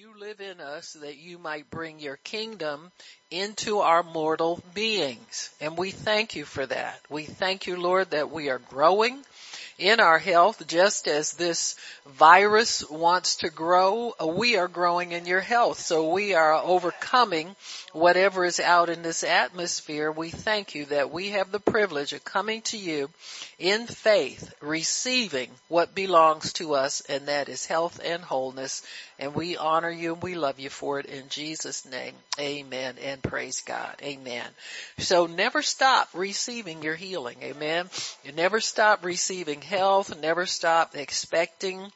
you live in us that you might bring your kingdom into our mortal beings. And we thank you for that. We thank you, Lord, that we are growing in our health, just as this virus wants to grow, we are growing in your health. So we are overcoming whatever is out in this atmosphere. We thank you that we have the privilege of coming to you in faith, receiving what belongs to us, and that is health and wholeness. And we honor you and we love you for it in Jesus name. Amen and praise God. Amen. So never stop receiving your healing. Amen. You never stop receiving health, never stop expecting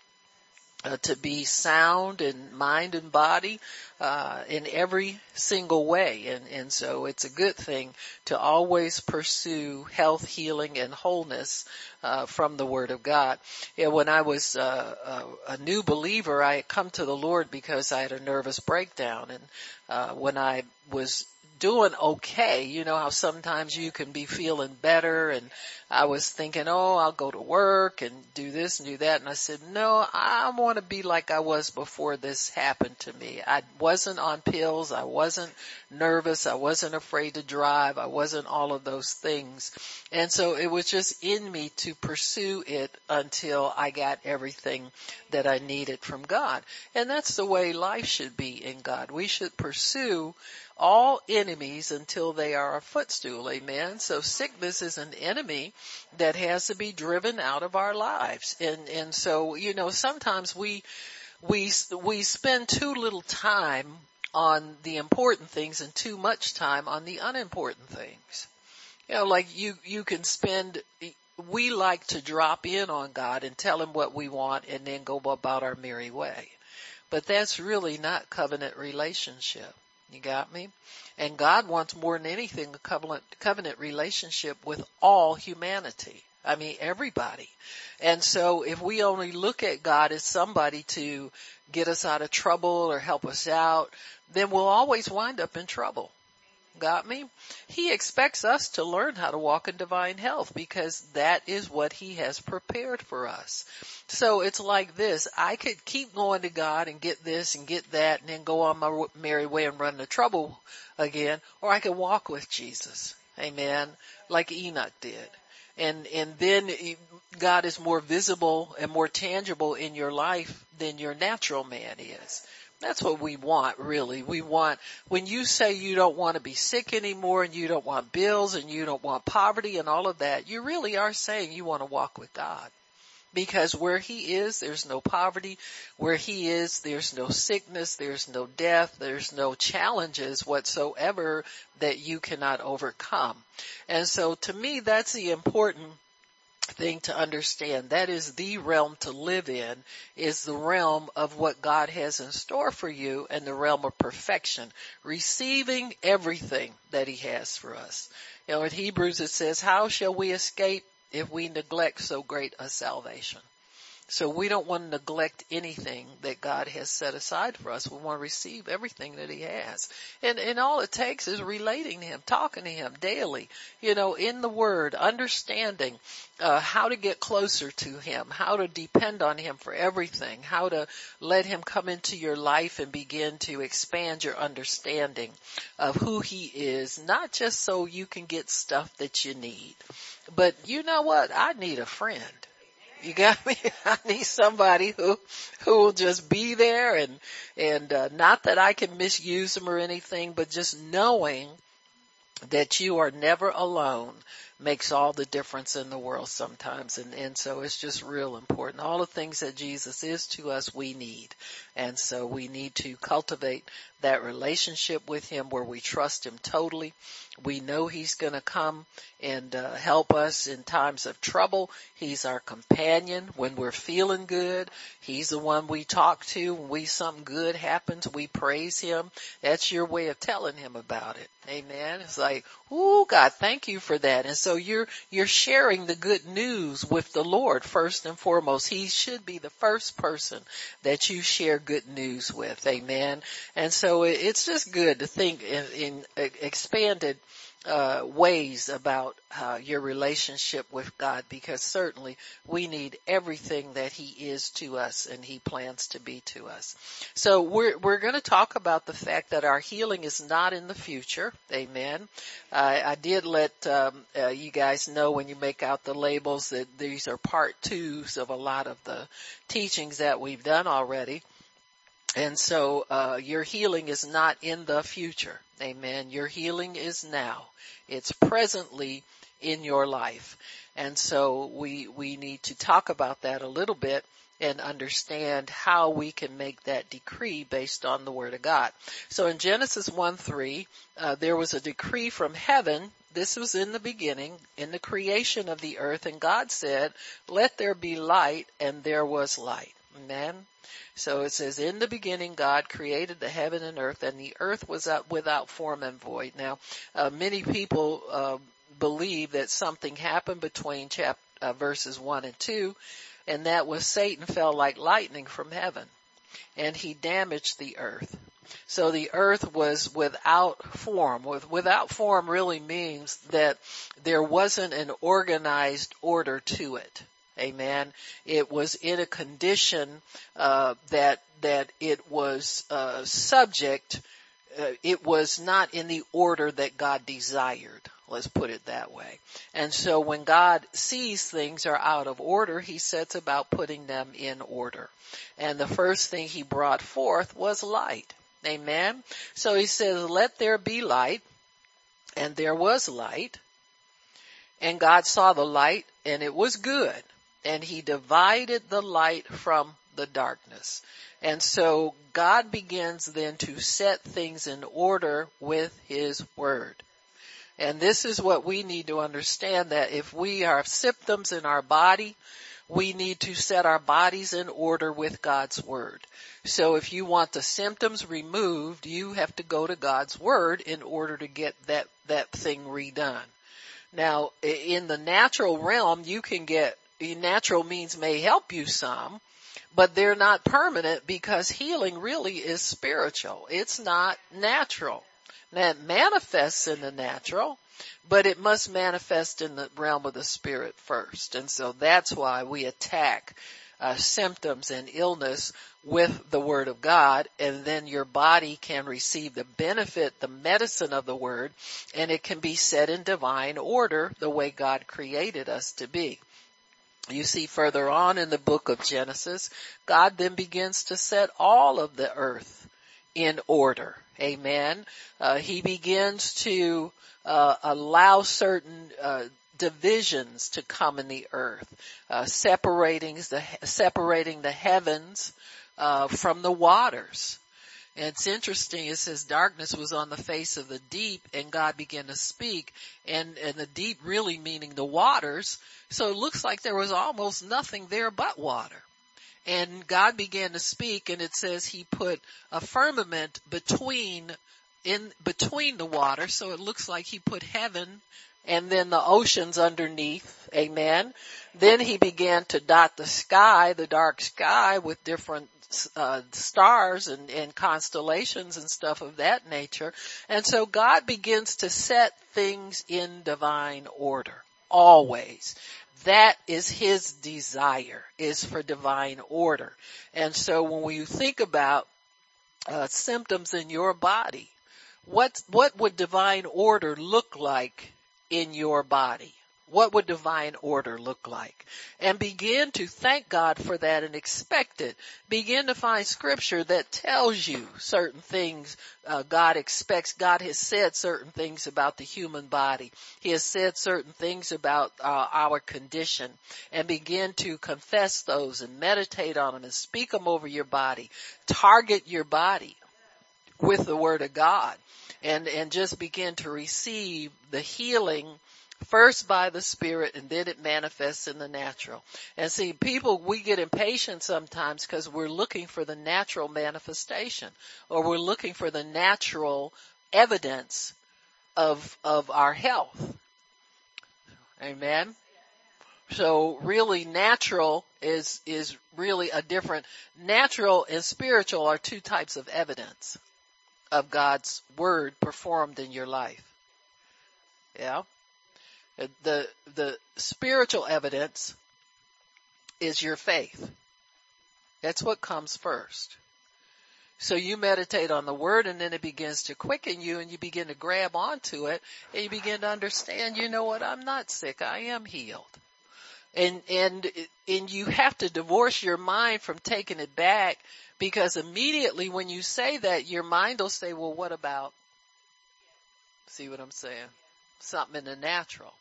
uh, to be sound in mind and body uh, in every single way and and so it's a good thing to always pursue health healing and wholeness uh, from the word of god yeah when i was uh, a, a new believer i had come to the lord because i had a nervous breakdown and uh, when i was doing okay. You know how sometimes you can be feeling better and I was thinking, oh, I'll go to work and do this and do that. And I said, no, I want to be like I was before this happened to me. I wasn't on pills. I wasn't nervous. I wasn't afraid to drive. I wasn't all of those things. And so it was just in me to pursue it until I got everything that I needed from God. And that's the way life should be in God. We should pursue all enemies until they are a footstool. Amen. So sickness is an enemy that has to be driven out of our lives. And, and so, you know, sometimes we, we, we spend too little time on the important things and too much time on the unimportant things. You know, like you, you can spend, we like to drop in on God and tell him what we want and then go about our merry way. But that's really not covenant relationship. You got me? And God wants more than anything a covenant, covenant relationship with all humanity. I mean, everybody. And so if we only look at God as somebody to get us out of trouble or help us out, then we'll always wind up in trouble. Got me? He expects us to learn how to walk in divine health because that is what he has prepared for us. So it's like this. I could keep going to God and get this and get that and then go on my merry way and run into trouble again, or I could walk with Jesus. Amen. Like Enoch did. And, and then God is more visible and more tangible in your life than your natural man is. That's what we want, really. We want, when you say you don't want to be sick anymore and you don't want bills and you don't want poverty and all of that, you really are saying you want to walk with God. Because where He is, there's no poverty. Where He is, there's no sickness, there's no death, there's no challenges whatsoever that you cannot overcome. And so to me, that's the important thing to understand. That is the realm to live in is the realm of what God has in store for you and the realm of perfection, receiving everything that he has for us. You know, in Hebrews it says, how shall we escape if we neglect so great a salvation? So we don't want to neglect anything that God has set aside for us. We want to receive everything that He has. And, and all it takes is relating to Him, talking to Him daily, you know, in the Word, understanding, uh, how to get closer to Him, how to depend on Him for everything, how to let Him come into your life and begin to expand your understanding of who He is, not just so you can get stuff that you need, but you know what? I need a friend. You got me? I need somebody who, who will just be there and, and, uh, not that I can misuse them or anything, but just knowing that you are never alone makes all the difference in the world sometimes. And, and so it's just real important. All the things that Jesus is to us, we need. And so we need to cultivate that relationship with him where we trust him totally. We know he's going to come and uh, help us in times of trouble. He's our companion when we're feeling good. He's the one we talk to when we something good happens. We praise him. That's your way of telling him about it. Amen. It's like, oh God, thank you for that. And so you're you're sharing the good news with the Lord first and foremost. He should be the first person that you share good news with. Amen. And so it's just good to think in, in expanded uh, ways about uh, your relationship with God because certainly we need everything that He is to us and He plans to be to us. So we're we're going to talk about the fact that our healing is not in the future. Amen. I did let um, uh, you guys know when you make out the labels that these are part twos of a lot of the teachings that we've done already. And so, uh, your healing is not in the future. Amen. Your healing is now. It's presently in your life. And so we, we need to talk about that a little bit and understand how we can make that decree based on the word of God. So in Genesis 1 3, uh, there was a decree from heaven. This was in the beginning, in the creation of the earth, and God said, let there be light, and there was light. Amen. So it says, in the beginning God created the heaven and earth and the earth was without form and void. Now, uh, many people, uh, believe that something happened between chap, uh, verses one and two, and that was Satan fell like lightning from heaven and he damaged the earth. So the earth was without form. With, without form really means that there wasn't an organized order to it. Amen. It was in a condition uh, that that it was uh, subject. Uh, it was not in the order that God desired. Let's put it that way. And so when God sees things are out of order, He sets about putting them in order. And the first thing He brought forth was light. Amen. So He says, "Let there be light," and there was light. And God saw the light, and it was good and he divided the light from the darkness. And so God begins then to set things in order with his word. And this is what we need to understand that if we have symptoms in our body, we need to set our bodies in order with God's word. So if you want the symptoms removed, you have to go to God's word in order to get that, that thing redone. Now, in the natural realm, you can get natural means may help you some, but they're not permanent because healing really is spiritual. It's not natural. It manifests in the natural, but it must manifest in the realm of the spirit first. And so that's why we attack uh, symptoms and illness with the word of God and then your body can receive the benefit, the medicine of the word and it can be set in divine order the way God created us to be. You see further on in the book of Genesis, God then begins to set all of the earth in order. Amen. Uh, he begins to uh, allow certain uh, divisions to come in the earth, uh, separating the separating the heavens uh, from the waters. And it's interesting, it says darkness was on the face of the deep and God began to speak and, and the deep really meaning the waters. So it looks like there was almost nothing there but water. And God began to speak and it says he put a firmament between, in between the water. So it looks like he put heaven and then the oceans underneath. Amen. Then he began to dot the sky, the dark sky with different uh, stars and, and constellations and stuff of that nature. And so God begins to set things in divine order. Always. That is his desire, is for divine order. And so when you think about uh, symptoms in your body, what, what would divine order look like in your body? What would divine order look like? And begin to thank God for that and expect it. Begin to find scripture that tells you certain things uh, God expects. God has said certain things about the human body. He has said certain things about uh, our condition and begin to confess those and meditate on them and speak them over your body. Target your body with the word of God and, and just begin to receive the healing first by the spirit and then it manifests in the natural. And see, people, we get impatient sometimes because we're looking for the natural manifestation or we're looking for the natural evidence of, of our health. Amen. So really natural is, is really a different, natural and spiritual are two types of evidence of God's word performed in your life. Yeah. The, the spiritual evidence is your faith. That's what comes first. So you meditate on the word and then it begins to quicken you and you begin to grab onto it and you begin to understand, you know what, I'm not sick, I am healed. And, and, and you have to divorce your mind from taking it back because immediately when you say that, your mind will say, well, what about, see what I'm saying? Something in the natural.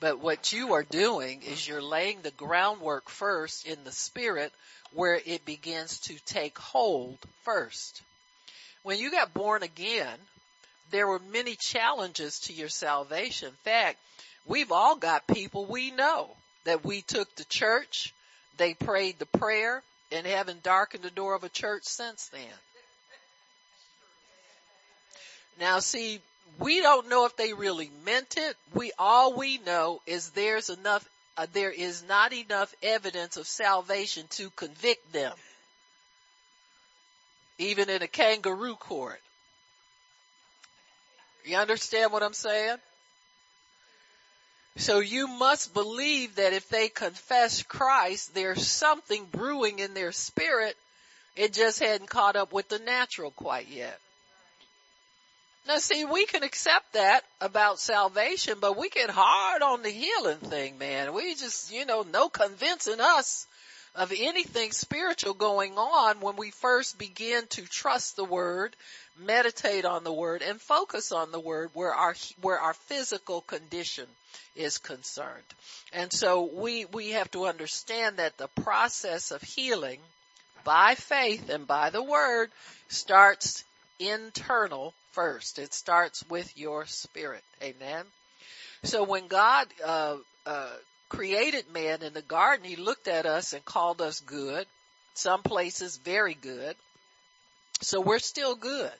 But what you are doing is you're laying the groundwork first in the spirit where it begins to take hold first. When you got born again, there were many challenges to your salvation. In fact, we've all got people we know that we took to church, they prayed the prayer, and haven't darkened the door of a church since then. Now see, we don't know if they really meant it. We, all we know is there's enough, uh, there is not enough evidence of salvation to convict them. Even in a kangaroo court. You understand what I'm saying? So you must believe that if they confess Christ, there's something brewing in their spirit. It just hadn't caught up with the natural quite yet. Now see, we can accept that about salvation, but we get hard on the healing thing, man. We just, you know, no convincing us of anything spiritual going on when we first begin to trust the word, meditate on the word, and focus on the word where our, where our physical condition is concerned. And so we, we have to understand that the process of healing by faith and by the word starts internal first. It starts with your spirit. Amen. So when God, uh, uh, created man in the garden, he looked at us and called us good. Some places very good. So we're still good.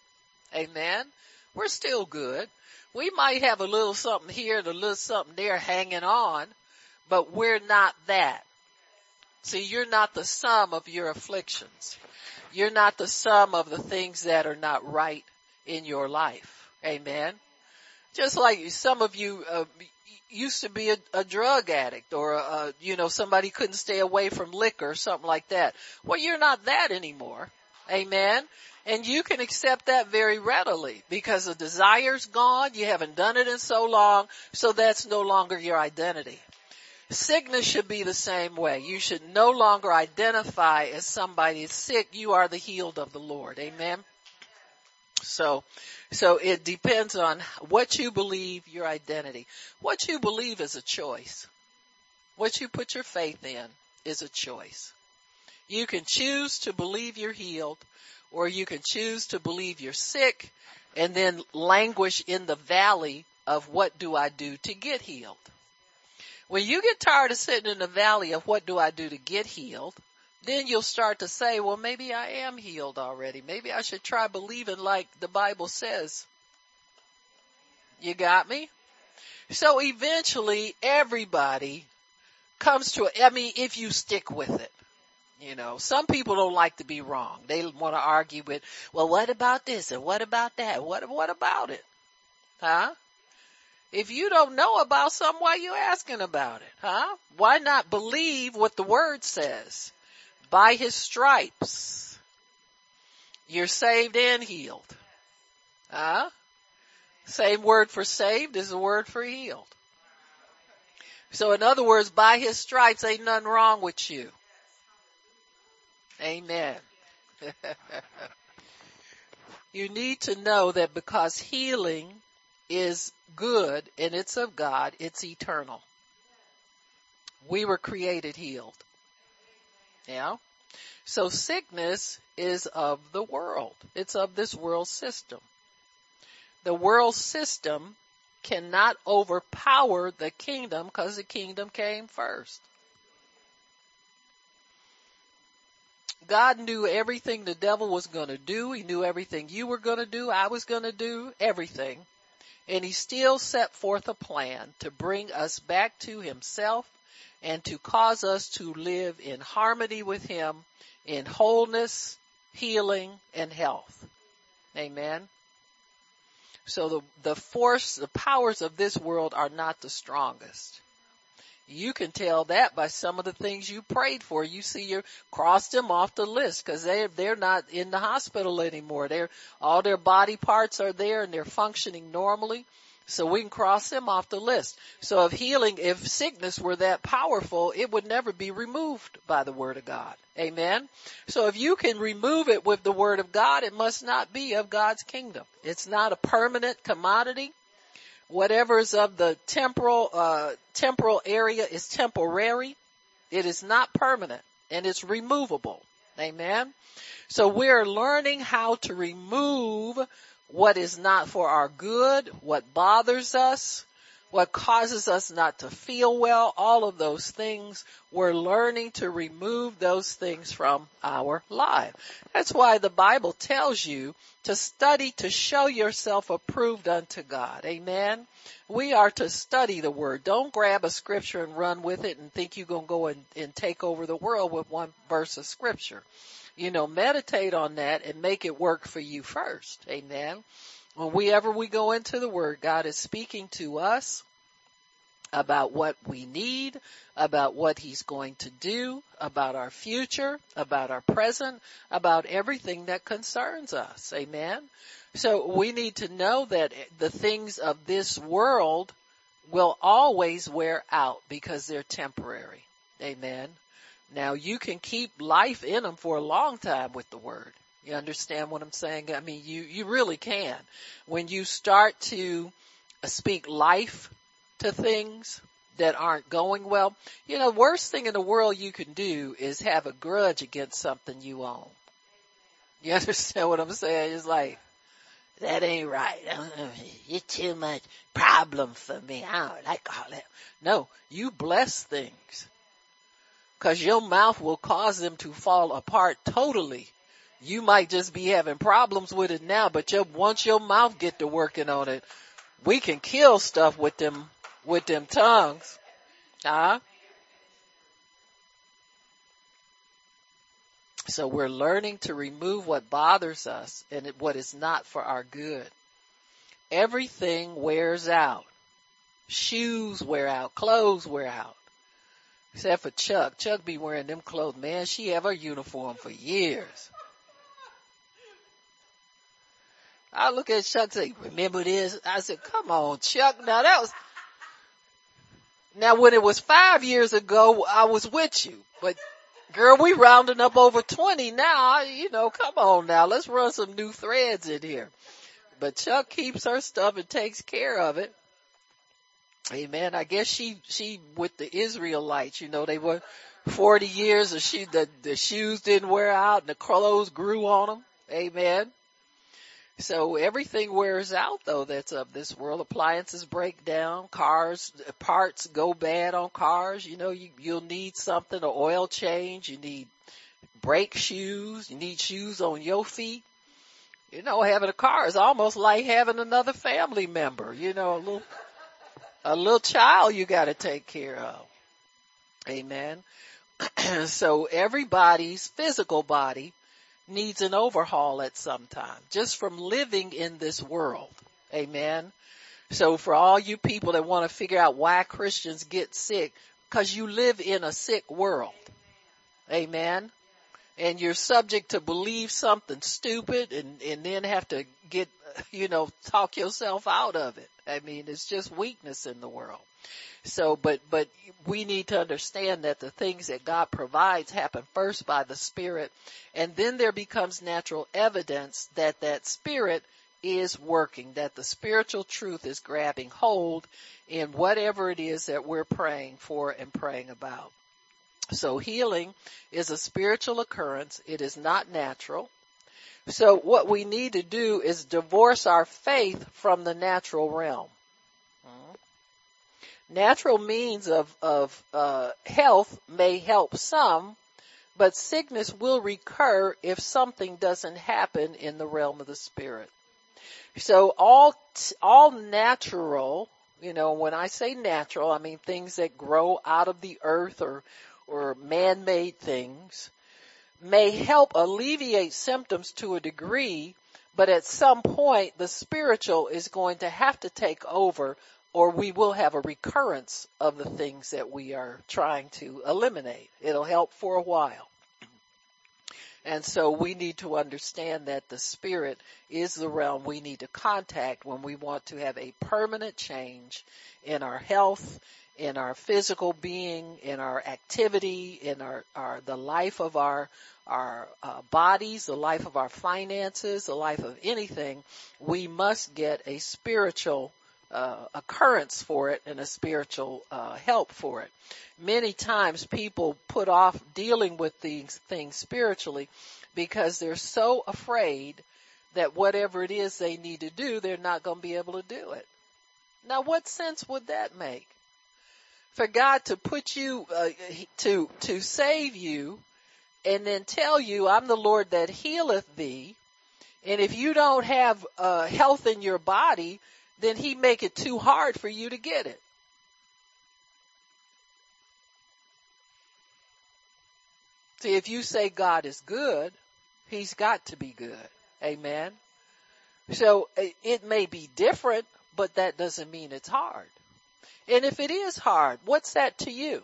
Amen. We're still good. We might have a little something here and a little something there hanging on, but we're not that. See, you're not the sum of your afflictions. You're not the sum of the things that are not right in your life. Amen. Just like some of you uh, used to be a, a drug addict or uh, you know somebody couldn't stay away from liquor or something like that. Well, you're not that anymore. Amen. And you can accept that very readily because the desire's gone. You haven't done it in so long. So that's no longer your identity. Sickness should be the same way. You should no longer identify as somebody sick. You are the healed of the Lord. Amen. So, so it depends on what you believe, your identity. What you believe is a choice. What you put your faith in is a choice. You can choose to believe you're healed or you can choose to believe you're sick and then languish in the valley of what do I do to get healed. When you get tired of sitting in the valley of what do I do to get healed, then you'll start to say, well, maybe I am healed already. Maybe I should try believing like the Bible says. You got me? So eventually everybody comes to, I mean, if you stick with it. You know, some people don't like to be wrong. They want to argue with, well, what about this and what about that? What, what about it? Huh? If you don't know about something, why are you asking about it? Huh? Why not believe what the word says? By his stripes, you're saved and healed. Huh? Same word for saved is the word for healed. So in other words, by his stripes ain't nothing wrong with you. Amen. you need to know that because healing is good and it's of God, it's eternal. We were created healed. Yeah. So sickness is of the world. It's of this world system. The world system cannot overpower the kingdom because the kingdom came first. God knew everything the devil was going to do. He knew everything you were going to do. I was going to do everything. And he still set forth a plan to bring us back to himself and to cause us to live in harmony with him in wholeness, healing, and health. Amen. So the, the force, the powers of this world are not the strongest. You can tell that by some of the things you prayed for. You see you crossed them off the list because they they're not in the hospital anymore. They're all their body parts are there and they're functioning normally. So we can cross them off the list. So if healing, if sickness were that powerful, it would never be removed by the word of God. Amen. So if you can remove it with the word of God, it must not be of God's kingdom. It's not a permanent commodity. Whatever is of the temporal, uh, temporal area is temporary. It is not permanent and it's removable. Amen. So we're learning how to remove what is not for our good, what bothers us, what causes us not to feel well, all of those things, we're learning to remove those things from our life. That's why the Bible tells you to study to show yourself approved unto God. Amen. We are to study the word. Don't grab a scripture and run with it and think you're going to go and, and take over the world with one verse of scripture you know, meditate on that and make it work for you first. Amen. Whenever we go into the word, God is speaking to us about what we need, about what he's going to do, about our future, about our present, about everything that concerns us. Amen. So we need to know that the things of this world will always wear out because they're temporary. Amen. Now you can keep life in them for a long time with the word. You understand what I'm saying? I mean, you, you really can. When you start to speak life to things that aren't going well, you know, worst thing in the world you can do is have a grudge against something you own. You understand what I'm saying? It's like, that ain't right. You're too much problem for me. I don't like all that. No, you bless things because your mouth will cause them to fall apart totally. You might just be having problems with it now, but your, once your mouth get to working on it, we can kill stuff with them, with them tongues. Huh? So we're learning to remove what bothers us and what is not for our good. Everything wears out. Shoes wear out, clothes wear out. Except for Chuck. Chuck be wearing them clothes. Man, she have her uniform for years. I look at Chuck and say, remember this? I said, come on, Chuck. Now that was, now when it was five years ago, I was with you, but girl, we rounding up over 20 now. You know, come on now. Let's run some new threads in here. But Chuck keeps her stuff and takes care of it. Amen. I guess she, she with the Israelites, you know, they were 40 years of she, the, the shoes didn't wear out and the clothes grew on them. Amen. So everything wears out though that's of this world. Appliances break down, cars, parts go bad on cars. You know, you, you'll need something, an oil change, you need brake shoes, you need shoes on your feet. You know, having a car is almost like having another family member, you know, a little, a little child you gotta take care of. Amen. so everybody's physical body needs an overhaul at some time, just from living in this world. Amen. So for all you people that want to figure out why Christians get sick, cause you live in a sick world. Amen. And you're subject to believe something stupid and, and then have to get, you know, talk yourself out of it. I mean, it's just weakness in the world. So, but, but we need to understand that the things that God provides happen first by the Spirit, and then there becomes natural evidence that that Spirit is working, that the spiritual truth is grabbing hold in whatever it is that we're praying for and praying about. So healing is a spiritual occurrence. It is not natural. So what we need to do is divorce our faith from the natural realm. Natural means of, of uh, health may help some, but sickness will recur if something doesn't happen in the realm of the spirit. So all, all natural, you know, when I say natural, I mean things that grow out of the earth or, or man-made things may help alleviate symptoms to a degree, But at some point, the spiritual is going to have to take over or we will have a recurrence of the things that we are trying to eliminate. It'll help for a while. And so we need to understand that the spirit is the realm we need to contact when we want to have a permanent change in our health, in our physical being, in our activity, in our, our the life of our our uh, bodies, the life of our finances, the life of anything, we must get a spiritual uh, occurrence for it and a spiritual uh, help for it. Many times people put off dealing with these things spiritually because they're so afraid that whatever it is they need to do, they're not going to be able to do it. Now what sense would that make? For God to put you, uh, to, to save you and then tell you, I'm the Lord that healeth thee. And if you don't have uh, health in your body, then he make it too hard for you to get it. See, if you say God is good, he's got to be good. Amen. So it may be different, but that doesn't mean it's hard. And if it is hard, what's that to you?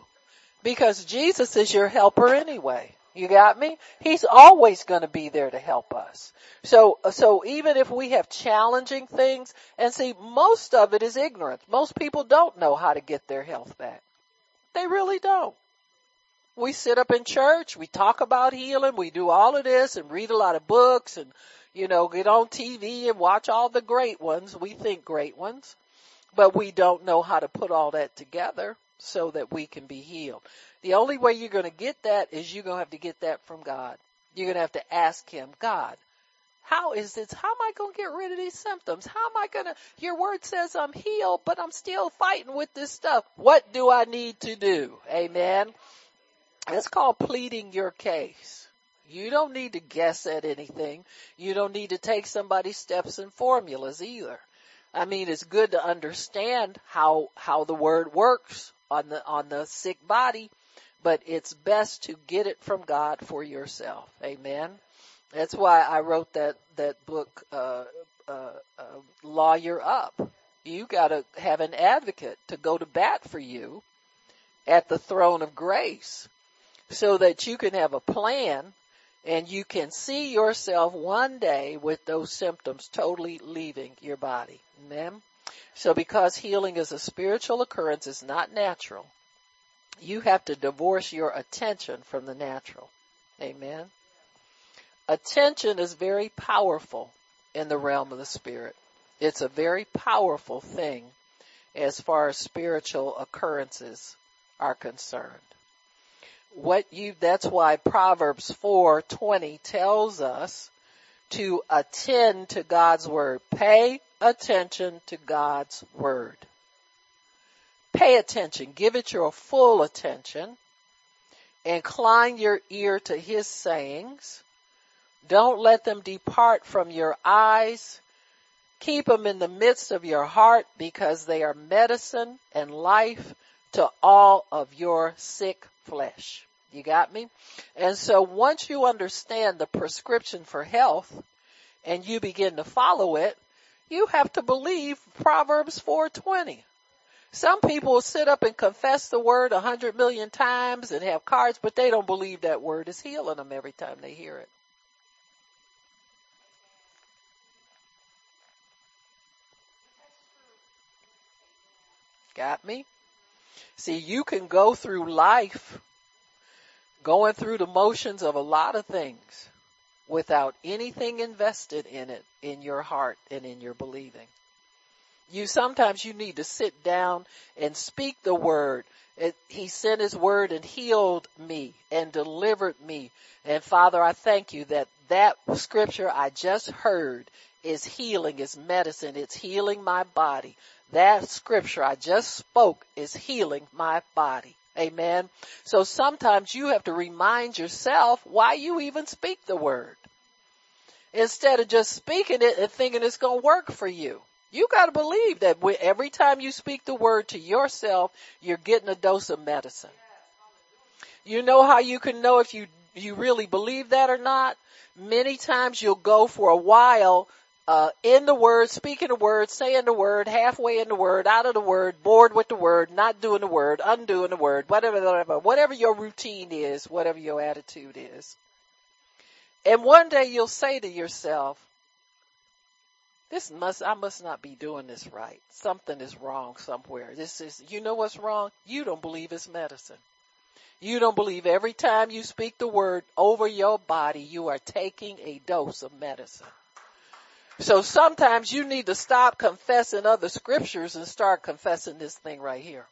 Because Jesus is your helper anyway. You got me? He's always going to be there to help us. So, so even if we have challenging things, and see, most of it is ignorance. Most people don't know how to get their health back. They really don't. We sit up in church, we talk about healing, we do all of this and read a lot of books and, you know, get on TV and watch all the great ones. We think great ones, but we don't know how to put all that together so that we can be healed. The only way you're going to get that is you're going to have to get that from God. You're going to have to ask Him, God, how is this? How am I going to get rid of these symptoms? How am I going to, your word says I'm healed, but I'm still fighting with this stuff. What do I need to do? Amen. It's called pleading your case. You don't need to guess at anything. You don't need to take somebody's steps and formulas either. I mean, it's good to understand how, how the word works on the, on the sick body, but it's best to get it from God for yourself. Amen. That's why I wrote that that book, uh, uh, uh, Lawyer Up. You got to have an advocate to go to bat for you at the throne of grace, so that you can have a plan and you can see yourself one day with those symptoms totally leaving your body. Amen. So because healing is a spiritual occurrence, it's not natural you have to divorce your attention from the natural. Amen. Attention is very powerful in the realm of the spirit. It's a very powerful thing as far as spiritual occurrences are concerned. What you, that's why Proverbs 4:20 tells us to attend to God's word. Pay attention to God's word. Pay attention. Give it your full attention. Incline your ear to his sayings. Don't let them depart from your eyes. Keep them in the midst of your heart because they are medicine and life to all of your sick flesh. You got me? And so once you understand the prescription for health and you begin to follow it, you have to believe Proverbs 420. Some people will sit up and confess the word a hundred million times and have cards, but they don't believe that word is healing them every time they hear it. Got me? See, you can go through life going through the motions of a lot of things without anything invested in it in your heart and in your believing. You sometimes you need to sit down and speak the word. It, he sent his word and healed me and delivered me. And Father, I thank you that that scripture I just heard is healing, is medicine. It's healing my body. That scripture I just spoke is healing my body. Amen. So sometimes you have to remind yourself why you even speak the word. Instead of just speaking it and thinking it's going to work for you. You gotta believe that every time you speak the word to yourself, you're getting a dose of medicine. You know how you can know if you, you really believe that or not? Many times you'll go for a while uh, in the word, speaking the word, saying the word, halfway in the word, out of the word, bored with the word, not doing the word, undoing the word, whatever, whatever, whatever your routine is, whatever your attitude is. And one day you'll say to yourself, this must, I must not be doing this right. Something is wrong somewhere. This is, you know what's wrong? You don't believe it's medicine. You don't believe every time you speak the word over your body, you are taking a dose of medicine. So sometimes you need to stop confessing other scriptures and start confessing this thing right here.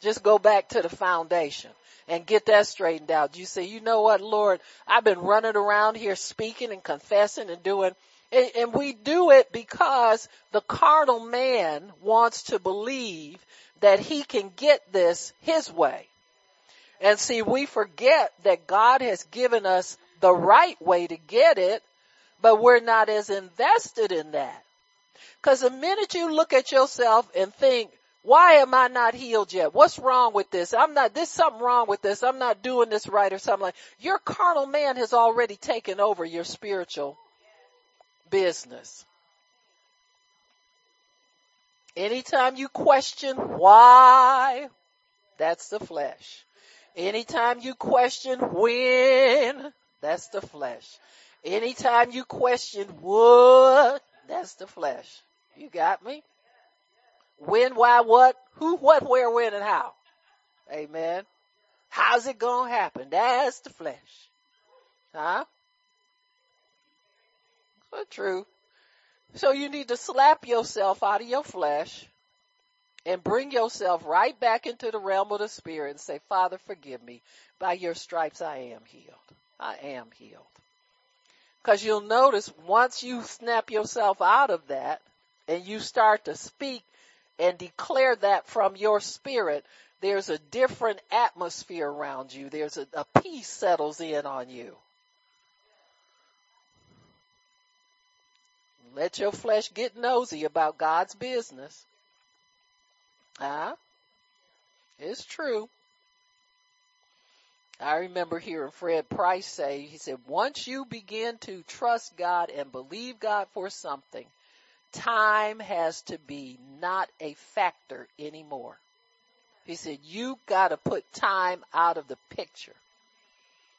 Just go back to the foundation and get that straightened out. You say, you know what, Lord, I've been running around here speaking and confessing and doing, and, we do it because the carnal man wants to believe that he can get this his way. And see, we forget that God has given us the right way to get it but we're not as invested in that. Cause the minute you look at yourself and think, why am I not healed yet? What's wrong with this? I'm not, there's something wrong with this. I'm not doing this right or something like, your carnal man has already taken over your spiritual business. Anytime you question why, that's the flesh. Anytime you question when, that's the flesh. Anytime you question what, that's the flesh. You got me? When, why, what, who, what, where, when, and how. Amen. How's it gonna happen? That's the flesh. Huh? But true. So you need to slap yourself out of your flesh and bring yourself right back into the realm of the spirit and say, Father, forgive me. By your stripes I am healed. I am healed. Cause you'll notice once you snap yourself out of that and you start to speak and declare that from your spirit, there's a different atmosphere around you. There's a, a peace settles in on you. Let your flesh get nosy about God's business. Huh? It's true. I remember hearing Fred Price say, he said, once you begin to trust God and believe God for something, time has to be not a factor anymore. He said, you gotta put time out of the picture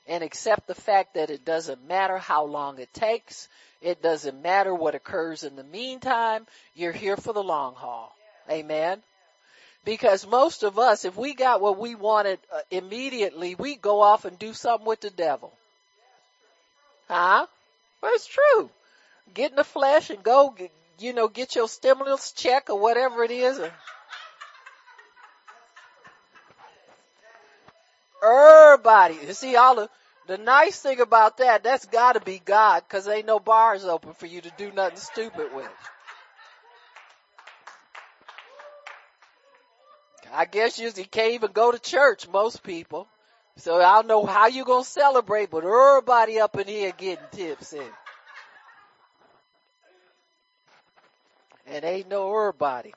and accept the fact that it doesn't matter how long it takes. It doesn't matter what occurs in the meantime. You're here for the long haul. Amen. Because most of us, if we got what we wanted uh, immediately, we go off and do something with the devil. Huh? Well, it's true. Get in the flesh and go, you know, get your stimulus check or whatever it is. And everybody, you see all the, the nice thing about that, that's gotta be God, cause ain't no bars open for you to do nothing stupid with. I guess you can't even go to church, most people. So I don't know how you're gonna celebrate, but everybody up in here getting tips in. And ain't no everybody.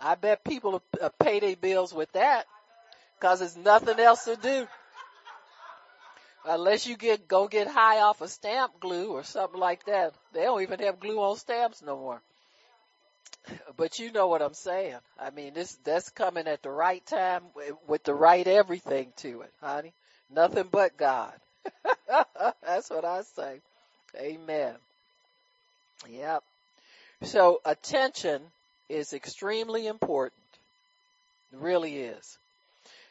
I bet people uh, pay their bills with that, cause there's nothing else to do. Unless you get, go get high off of stamp glue or something like that. They don't even have glue on stamps no more. But you know what I'm saying. I mean, this, that's coming at the right time with the right everything to it, honey. Nothing but God. that's what I say. Amen. Yep. So attention is extremely important. It really is.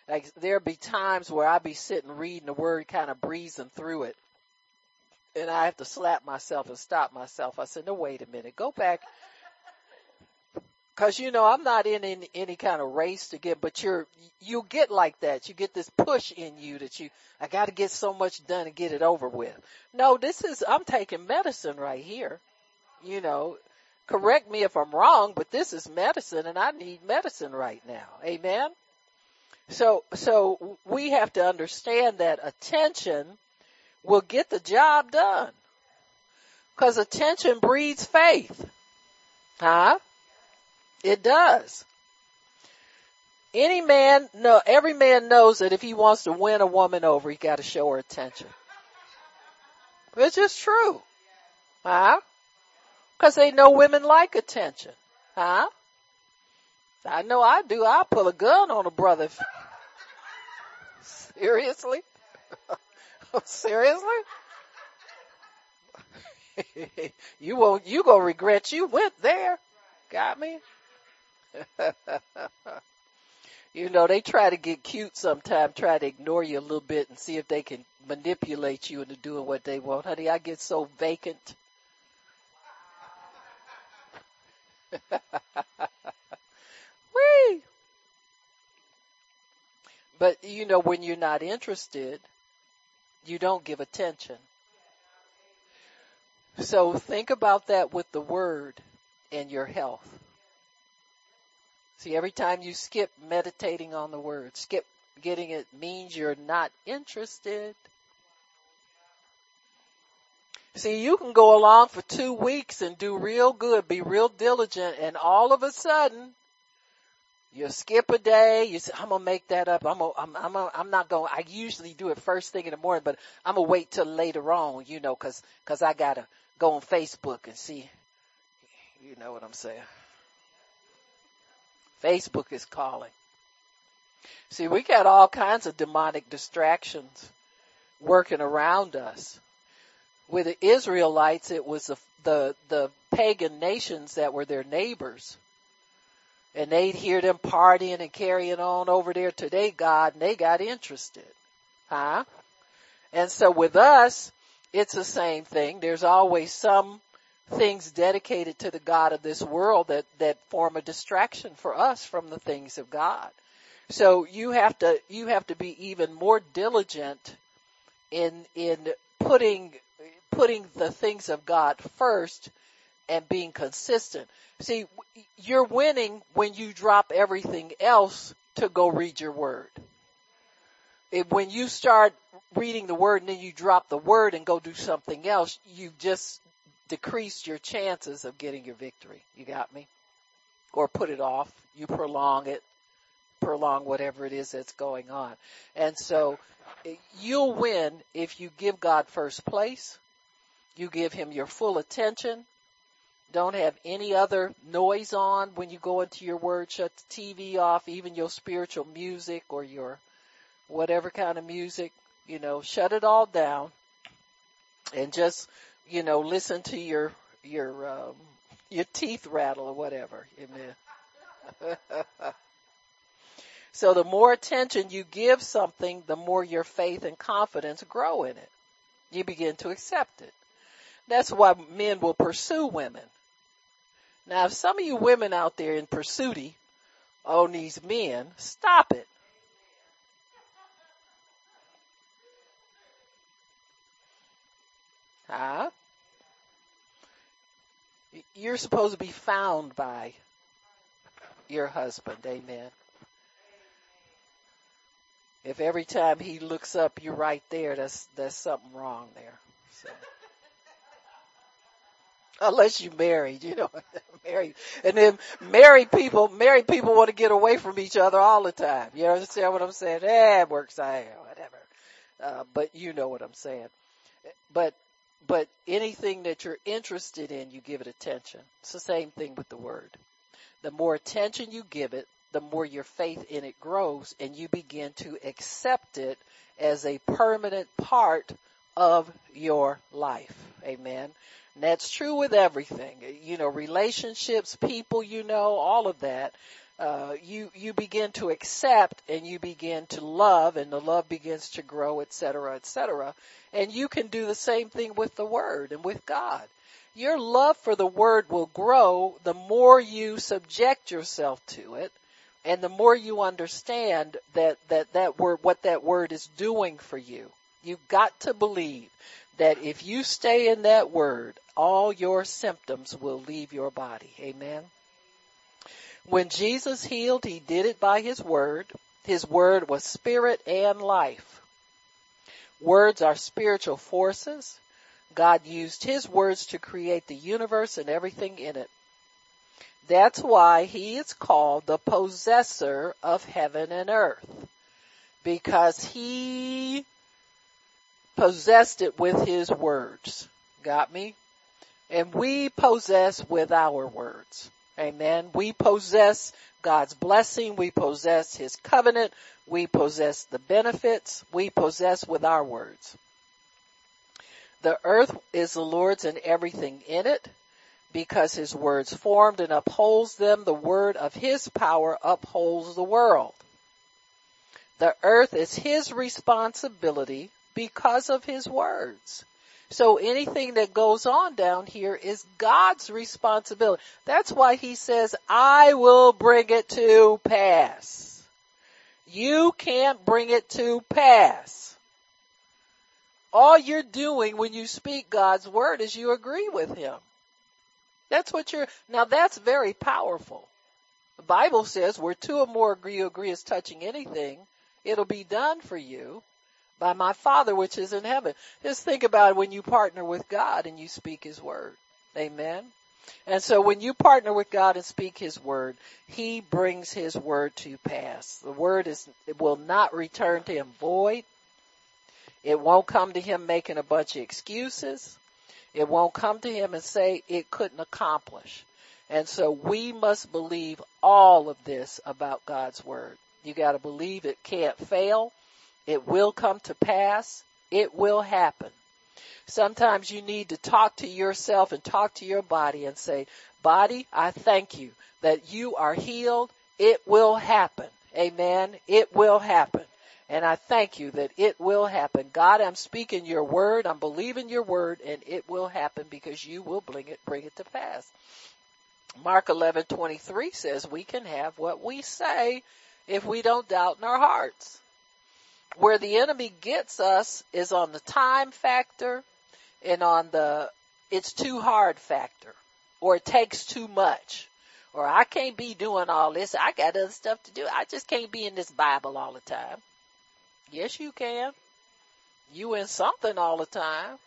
Like there'll be times where I'll be sitting reading the word kind of breezing through it. And I have to slap myself and stop myself. I said, no, wait a minute. Go back Cause you know, I'm not in any, any kind of race to get, but you're, you get like that. You get this push in you that you, I gotta get so much done and get it over with. No, this is, I'm taking medicine right here. You know, correct me if I'm wrong, but this is medicine and I need medicine right now. Amen. So, so we have to understand that attention will get the job done. Cause attention breeds faith. Huh? It does. Any man, no, every man knows that if he wants to win a woman over, he got to show her attention. It's just true. Huh? Cause they know women like attention. Huh? I know I do. I'll pull a gun on a brother. Seriously? Seriously? you won't, you gonna regret you went there. Got me? you know, they try to get cute sometimes, try to ignore you a little bit and see if they can manipulate you into doing what they want. Honey, I get so vacant. Whee! But you know, when you're not interested, you don't give attention. So think about that with the word and your health. See, every time you skip meditating on the word, skip getting it means you're not interested. See, you can go along for two weeks and do real good, be real diligent, and all of a sudden, you skip a day. You say, "I'm gonna make that up. I'm gonna, I'm, I'm, I'm not gonna." I usually do it first thing in the morning, but I'm gonna wait till later on, you know, cause, cause I gotta go on Facebook and see. You know what I'm saying? Facebook is calling. See, we got all kinds of demonic distractions working around us. With the Israelites, it was the, the, the pagan nations that were their neighbors. And they'd hear them partying and carrying on over there to their God and they got interested. Huh? And so with us, it's the same thing. There's always some things dedicated to the God of this world that, that form a distraction for us from the things of God. So you have to, you have to be even more diligent in, in putting, putting the things of God first and being consistent. See, you're winning when you drop everything else to go read your word. When you start reading the word and then you drop the word and go do something else, you've just decreased your chances of getting your victory. You got me? Or put it off. You prolong it, prolong whatever it is that's going on. And so eh, you'll win if you give God first place. You give him your full attention. Don't have any other noise on when you go into your word. Shut the TV off, even your spiritual music or your whatever kind of music, you know, shut it all down and just, you know, listen to your, your, um, your teeth rattle or whatever. Amen. so the more attention you give something, the more your faith and confidence grow in it. You begin to accept it. That's why men will pursue women. Now if some of you women out there in pursuity on these men, stop it. Huh? You're supposed to be found by your husband. Amen. If every time he looks up, you're right there, that's, that's something wrong there. So. Unless you married, you know, married. And then married people, married people want to get away from each other all the time. You understand what I'm saying? Eh, it works out, whatever. Uh, but you know what I'm saying. But but anything that you're interested in, you give it attention. It's the same thing with the word. The more attention you give it, the more your faith in it grows and you begin to accept it as a permanent part of your life. Amen. And that's true with everything. You know, relationships, people you know, all of that. Uh, you you begin to accept and you begin to love and the love begins to grow et cetera et cetera. And you can do the same thing with the word and with god. Your love for the word will grow the more you subject yourself to it and the more you understand that that that word what that word is doing for you. You've got to believe that if you stay in that word all your symptoms will leave your body. Amen when Jesus healed, he did it by his word. His word was spirit and life. Words are spiritual forces. God used his words to create the universe and everything in it. That's why he is called the possessor of heaven and earth. Because he possessed it with his words. Got me? And we possess with our words. Amen. We possess God's blessing. We possess His covenant. We possess the benefits. We possess with our words. The earth is the Lord's and everything in it because his words formed and upholds them. The word of his power upholds the world. The earth is his responsibility because of his words. So anything that goes on down here is God's responsibility. That's why he says, I will bring it to pass. You can't bring it to pass. All you're doing when you speak God's word is you agree with him. That's what you're, now that's very powerful. The Bible says where two or more agree, agree is touching anything, it'll be done for you by my Father which is in heaven. Just think about when you partner with God and you speak His word. Amen. And so when you partner with God and speak His word, He brings His word to pass. The word is, it will not return to Him void. It won't come to Him making a bunch of excuses. It won't come to Him and say it couldn't accomplish. And so we must believe all of this about God's word. You gotta believe it can't fail. It will come to pass. It will happen. Sometimes you need to talk to yourself and talk to your body and say, body, I thank you that you are healed. It will happen. Amen. It will happen. And I thank you that it will happen. God, I'm speaking your word. I'm believing your word and it will happen because you will bring it, bring it to pass. Mark 11:23 says we can have what we say if we don't doubt in our hearts. Where the enemy gets us is on the time factor and on the it's too hard factor or it takes too much or I can't be doing all this. I got other stuff to do. I just can't be in this Bible all the time. Yes, you can. You in something all the time.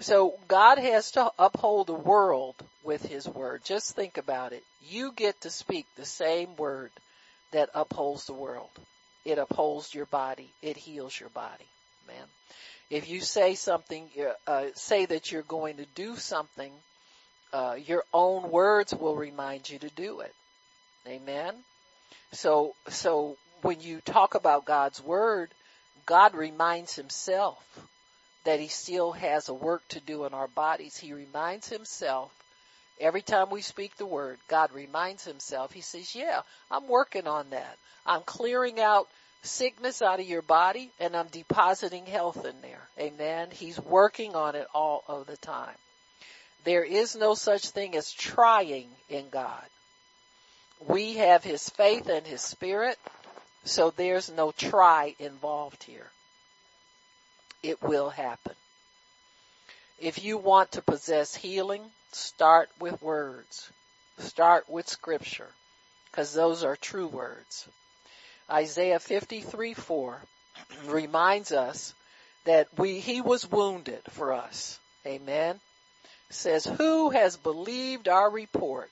So God has to uphold the world with his word. Just think about it. You get to speak the same word that upholds the world. It upholds your body. It heals your body, man. If you say something, uh, say that you're going to do something, uh, your own words will remind you to do it. Amen. So, so when you talk about God's word, God reminds himself that he still has a work to do in our bodies. He reminds himself every time we speak the word, God reminds himself, he says, yeah, I'm working on that. I'm clearing out sickness out of your body and I'm depositing health in there. Amen. He's working on it all of the time. There is no such thing as trying in God. We have his faith and his spirit so there's no try involved here. It will happen. If you want to possess healing, start with words. Start with scripture, because those are true words. Isaiah 53 4 reminds us that we, he was wounded for us. Amen. Says, who has believed our report?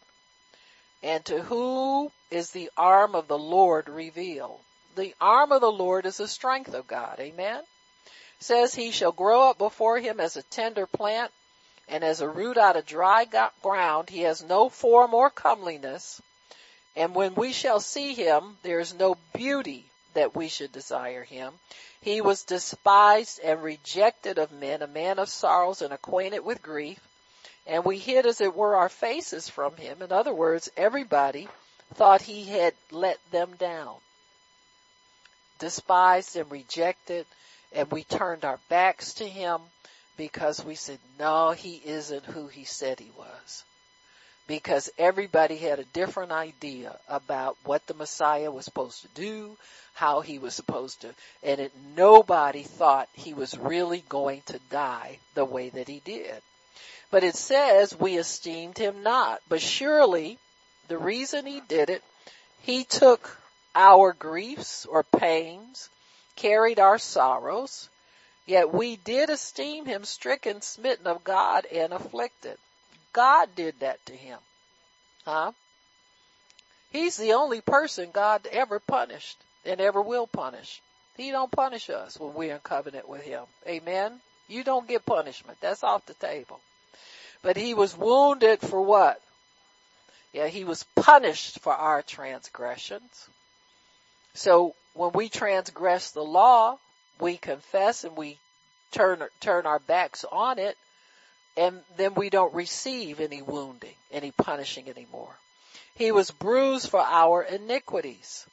And to who is the arm of the Lord revealed? The arm of the Lord is the strength of God. Amen. says he shall grow up before him as a tender plant and as a root out of dry ground. He has no form or comeliness. And when we shall see him, there is no beauty that we should desire him. He was despised and rejected of men, a man of sorrows and acquainted with grief and we hid as it were our faces from him. In other words, everybody thought he had let them down, despised and rejected, and we turned our backs to him because we said, no, he isn't who he said he was. Because everybody had a different idea about what the Messiah was supposed to do, how he was supposed to, and it, nobody thought he was really going to die the way that he did. But it says we esteemed him not. But surely the reason he did it, he took our griefs or pains, carried our sorrows, yet we did esteem him stricken, smitten of God, and afflicted. God did that to him. Huh? He's the only person God ever punished and ever will punish. He don't punish us when we're in covenant with him. Amen? You don't get punishment. That's off the table. But he was wounded for what? Yeah, he was punished for our transgressions. So when we transgress the law, we confess and we turn, turn our backs on it and then we don't receive any wounding, any punishing anymore. He was bruised for our iniquities.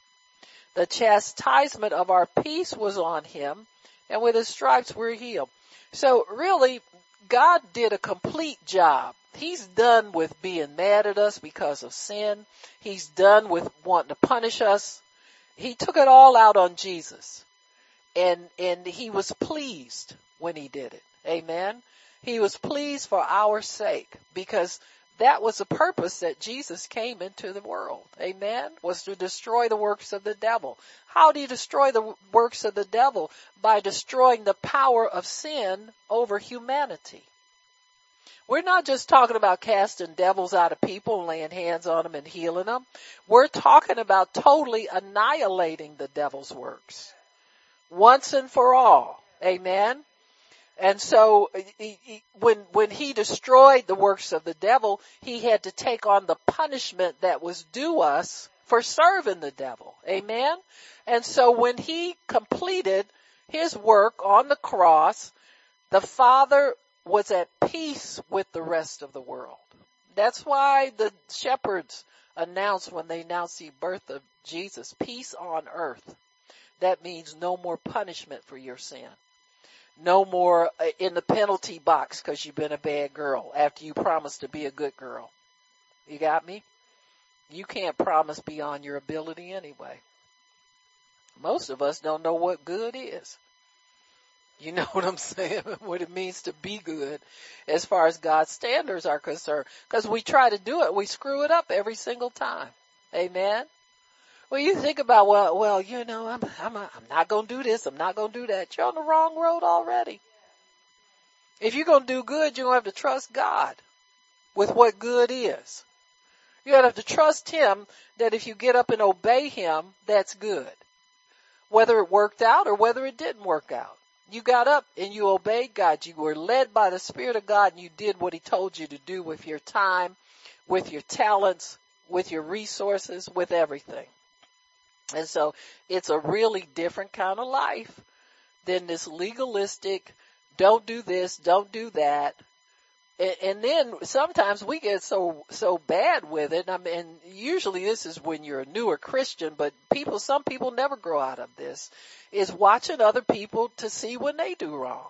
The chastisement of our peace was on him and with his stripes we're healed. So really, God did a complete job. He's done with being mad at us because of sin. He's done with wanting to punish us. He took it all out on Jesus. And, and he was pleased when he did it. Amen. He was pleased for our sake because that was the purpose that Jesus came into the world. Amen. Was to destroy the works of the devil. How do you destroy the works of the devil? By destroying the power of sin over humanity. We're not just talking about casting devils out of people and laying hands on them and healing them. We're talking about totally annihilating the devil's works. Once and for all. Amen. And so he, he, when when he destroyed the works of the devil, he had to take on the punishment that was due us for serving the devil. Amen. And so when he completed his work on the cross, the Father was at peace with the rest of the world. That's why the shepherds announced when they announced the birth of Jesus, peace on earth. That means no more punishment for your sin no more uh, in the penalty box because you've been a bad girl after you promised to be a good girl. You got me? You can't promise beyond your ability anyway. Most of us don't know what good is. You know what I'm saying? what it means to be good as far as God's standards are concerned. Cause we try to do it, we screw it up every single time. Amen. Well, you think about, well, well, you know, I'm, I'm, a, I'm not gonna do this, I'm not gonna do that. You're on the wrong road already. If you're gonna do good, you're gonna have to trust God with what good is. You're going to have to trust Him that if you get up and obey Him, that's good. Whether it worked out or whether it didn't work out. You got up and you obeyed God. You were led by the Spirit of God and you did what He told you to do with your time, with your talents, with your resources, with everything. And so it's a really different kind of life than this legalistic, don't do this, don't do that. And, and then sometimes we get so, so bad with it. I mean, usually this is when you're a newer Christian, but people, some people never grow out of this, is watching other people to see when they do wrong.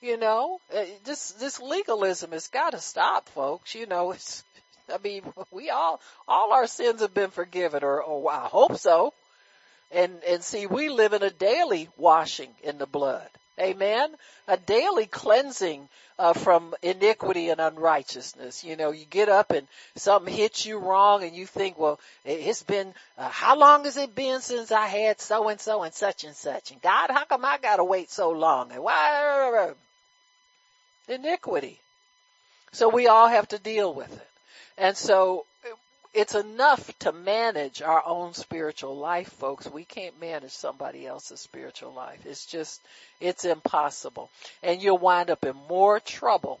You know, uh, this, this legalism has got to stop, folks. You know, it's, I mean, we all, all our sins have been forgiven or, or I hope so. And, and see, we live in a daily washing in the blood. Amen. A daily cleansing uh, from iniquity and unrighteousness. You know, you get up and something hits you wrong and you think, well, it's been, uh, how long has it been since I had so and so and such and such? And God, how come I gotta wait so long? And why? Iniquity. So we all have to deal with it. And so it's enough to manage our own spiritual life, folks. We can't manage somebody else's spiritual life. It's just, it's impossible. And you'll wind up in more trouble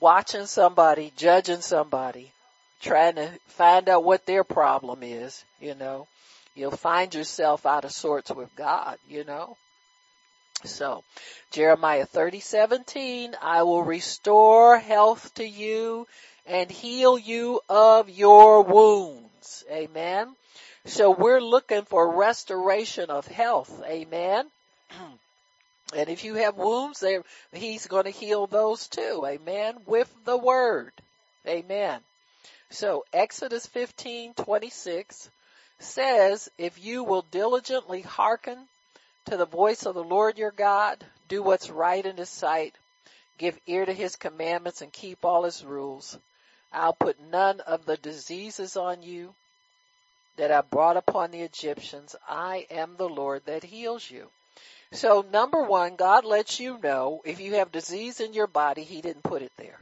watching somebody, judging somebody, trying to find out what their problem is, you know. You'll find yourself out of sorts with God, you know. So, Jeremiah 30, 17, I will restore health to you and heal you of your wounds. Amen. So we're looking for restoration of health. Amen. and if you have wounds, there, he's going to heal those too. Amen. With the word. Amen. So Exodus 15, 26 says, if you will diligently hearken to the voice of the Lord your God, do what's right in his sight, give ear to his commandments and keep all his rules, I'll put none of the diseases on you that I brought upon the Egyptians. I am the Lord that heals you. So number one, God lets you know if you have disease in your body, He didn't put it there.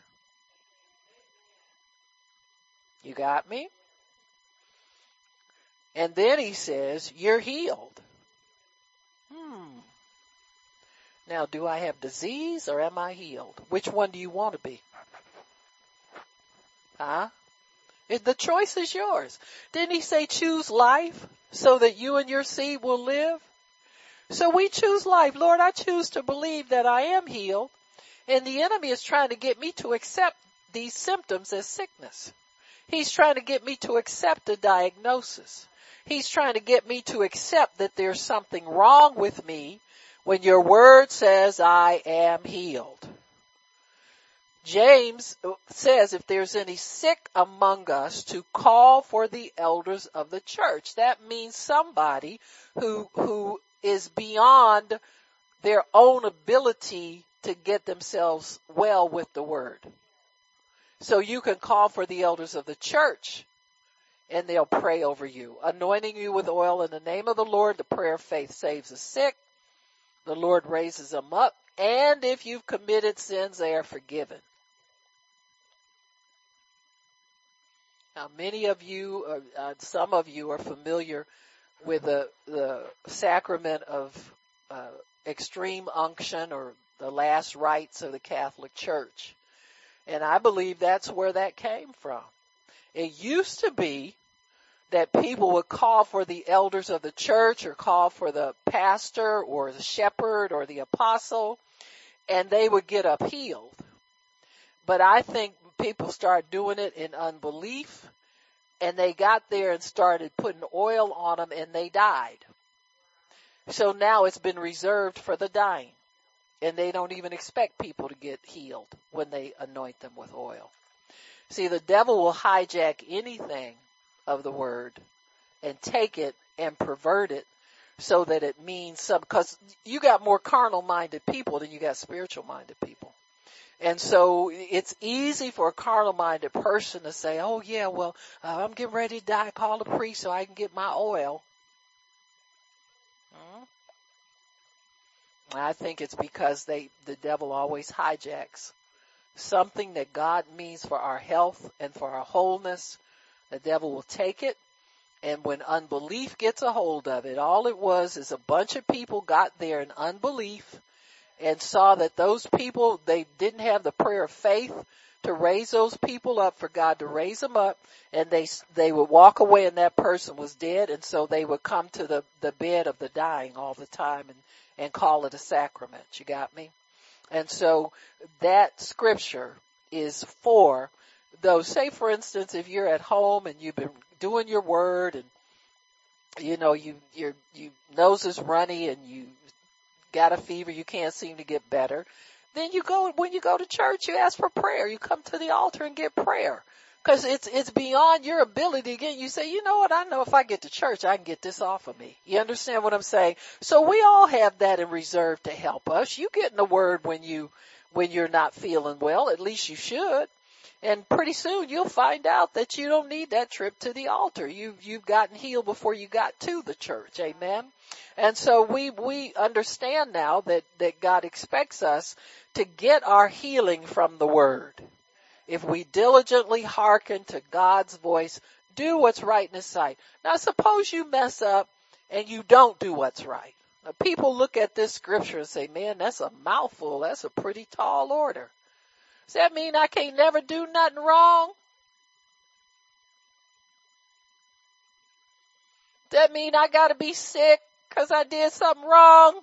You got me? And then He says, you're healed. Hmm. Now, do I have disease or am I healed? Which one do you want to be? Huh? It, the choice is yours. Didn't he say choose life so that you and your seed will live? So we choose life. Lord, I choose to believe that I am healed and the enemy is trying to get me to accept these symptoms as sickness. He's trying to get me to accept a diagnosis. He's trying to get me to accept that there's something wrong with me when your word says I am healed. James says if there's any sick among us to call for the elders of the church. That means somebody who, who is beyond their own ability to get themselves well with the word. So you can call for the elders of the church and they'll pray over you, anointing you with oil in the name of the Lord. The prayer of faith saves the sick. The Lord raises them up. And if you've committed sins, they are forgiven. Now many of you, uh, some of you are familiar with the, the sacrament of uh, extreme unction or the last rites of the Catholic Church. And I believe that's where that came from. It used to be that people would call for the elders of the church or call for the pastor or the shepherd or the apostle and they would get healed. But I think people started doing it in unbelief and they got there and started putting oil on them and they died. So now it's been reserved for the dying and they don't even expect people to get healed when they anoint them with oil. See, the devil will hijack anything of the word and take it and pervert it so that it means some, cause you got more carnal minded people than you got spiritual minded people. And so it's easy for a carnal minded person to say, oh yeah, well, uh, I'm getting ready to die, call the priest so I can get my oil. Hmm? I think it's because they, the devil always hijacks something that God means for our health and for our wholeness. The devil will take it and when unbelief gets a hold of it, all it was is a bunch of people got there in unbelief and saw that those people, they didn't have the prayer of faith to raise those people up for God to raise them up and they, they would walk away and that person was dead and so they would come to the, the bed of the dying all the time and, and call it a sacrament. You got me? And so that scripture is for those, say for instance, if you're at home and you've been doing your word and you know, you, your, you nose is runny and you got a fever, you can't seem to get better. Then you go, when you go to church, you ask for prayer. You come to the altar and get prayer. Cause it's, it's beyond your ability again. You say, you know what? I know if I get to church, I can get this off of me. You understand what I'm saying? So we all have that in reserve to help us. You get in the word when you, when you're not feeling well. At least you should. And pretty soon you'll find out that you don't need that trip to the altar. You've, you've gotten healed before you got to the church. Amen. And so we, we understand now that, that God expects us to get our healing from the word. If we diligently hearken to God's voice, do what's right in his sight. Now suppose you mess up and you don't do what's right. People look at this scripture and say, man, that's a mouthful. That's a pretty tall order. Does that mean I can't never do nothing wrong? Does that mean I gotta be sick cause I did something wrong?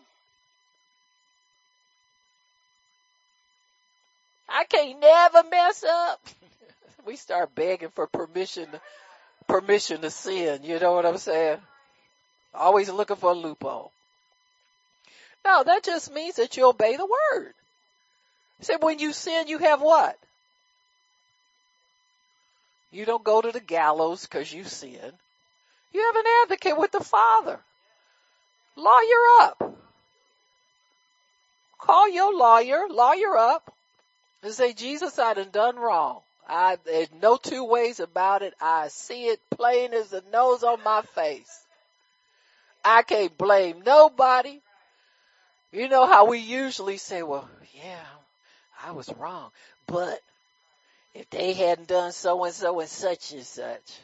I can't never mess up. we start begging for permission, permission to sin. You know what I'm saying? Always looking for a loophole. No, that just means that you obey the word. Said when you sin, you have what? You don't go to the gallows because you sin. You have an advocate with the Father. Lawyer up. Call your lawyer, lawyer up, and say, Jesus, I done done wrong. I, there's no two ways about it. I see it plain as the nose on my face. I can't blame nobody. You know how we usually say, well, yeah, I was wrong. But if they hadn't done so and so and such and such.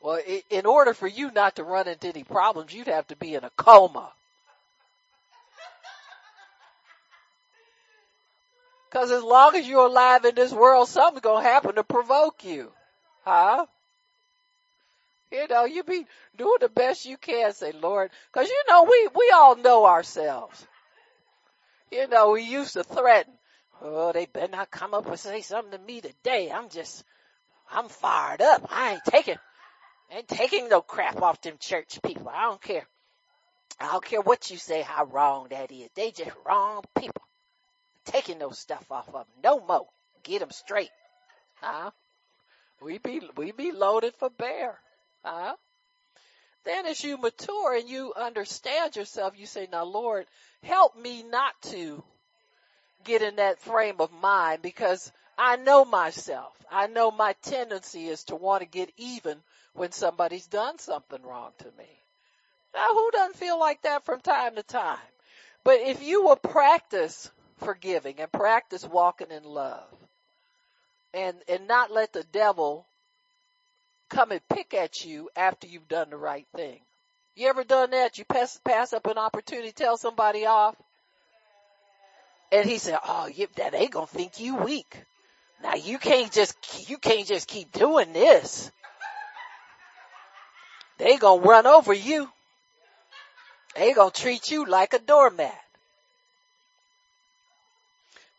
Well, in order for you not to run into any problems, you'd have to be in a coma. Cause as long as you're alive in this world, something's gonna happen to provoke you. Huh? You know, you be doing the best you can, say, Lord, cause you know, we, we all know ourselves. You know, we used to threaten, oh, they better not come up and say something to me today. I'm just, I'm fired up. I ain't taking, ain't taking no crap off them church people. I don't care. I don't care what you say, how wrong that is. They just wrong people. Taking no stuff off of them. No more. Get them straight. Huh? We be, we be loaded for bear. Huh? Then as you mature and you understand yourself, you say, now Lord, help me not to get in that frame of mind because I know myself. I know my tendency is to want to get even when somebody's done something wrong to me. Now who doesn't feel like that from time to time? But if you will practice forgiving and practice walking in love and, and not let the devil come and pick at you after you've done the right thing. You ever done that? You pass, pass up an opportunity tell somebody off? And he said, oh, you, that they gonna think you weak. Now you can't just, you can't just keep doing this. They gonna run over you. They gonna treat you like a doormat.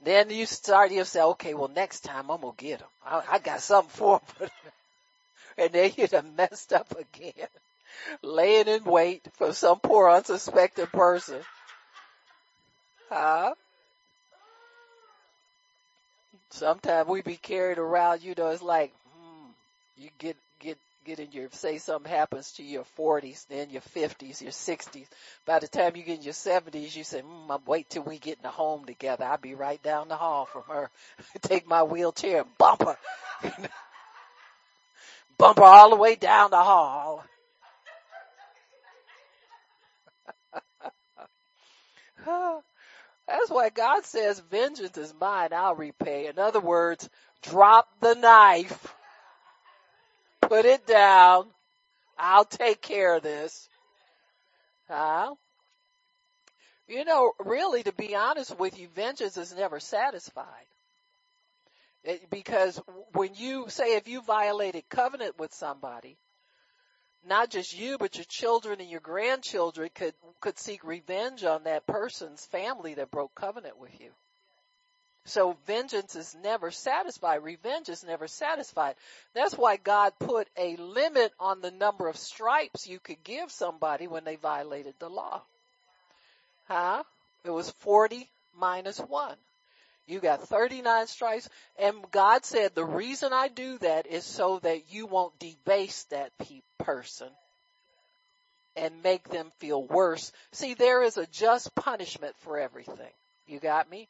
Then you start, you say, okay, well next time I'm gonna get them. I, I got something for them. and you'd have messed up again. Laying in wait for some poor unsuspecting person. Huh? Sometimes we be carried around, you know, it's like, hmm, you get, get, get in your, say something happens to your forties, then your fifties, your sixties. By the time you get in your seventies, you say, hmm, I'm wait till we get in the home together. I'll be right down the hall from her. Take my wheelchair and bump her. bump her all the way down the hall. That's why God says, vengeance is mine, I'll repay. In other words, drop the knife, put it down, I'll take care of this. Huh? You know, really, to be honest with you, vengeance is never satisfied. Because when you say if you violated covenant with somebody, not just you, but your children and your grandchildren could, could seek revenge on that person's family that broke covenant with you. So vengeance is never satisfied. Revenge is never satisfied. That's why God put a limit on the number of stripes you could give somebody when they violated the law. Huh? It was 40 minus 1. You got 39 stripes. And God said the reason I do that is so that you won't debase that pe- person and make them feel worse. See, there is a just punishment for everything. You got me?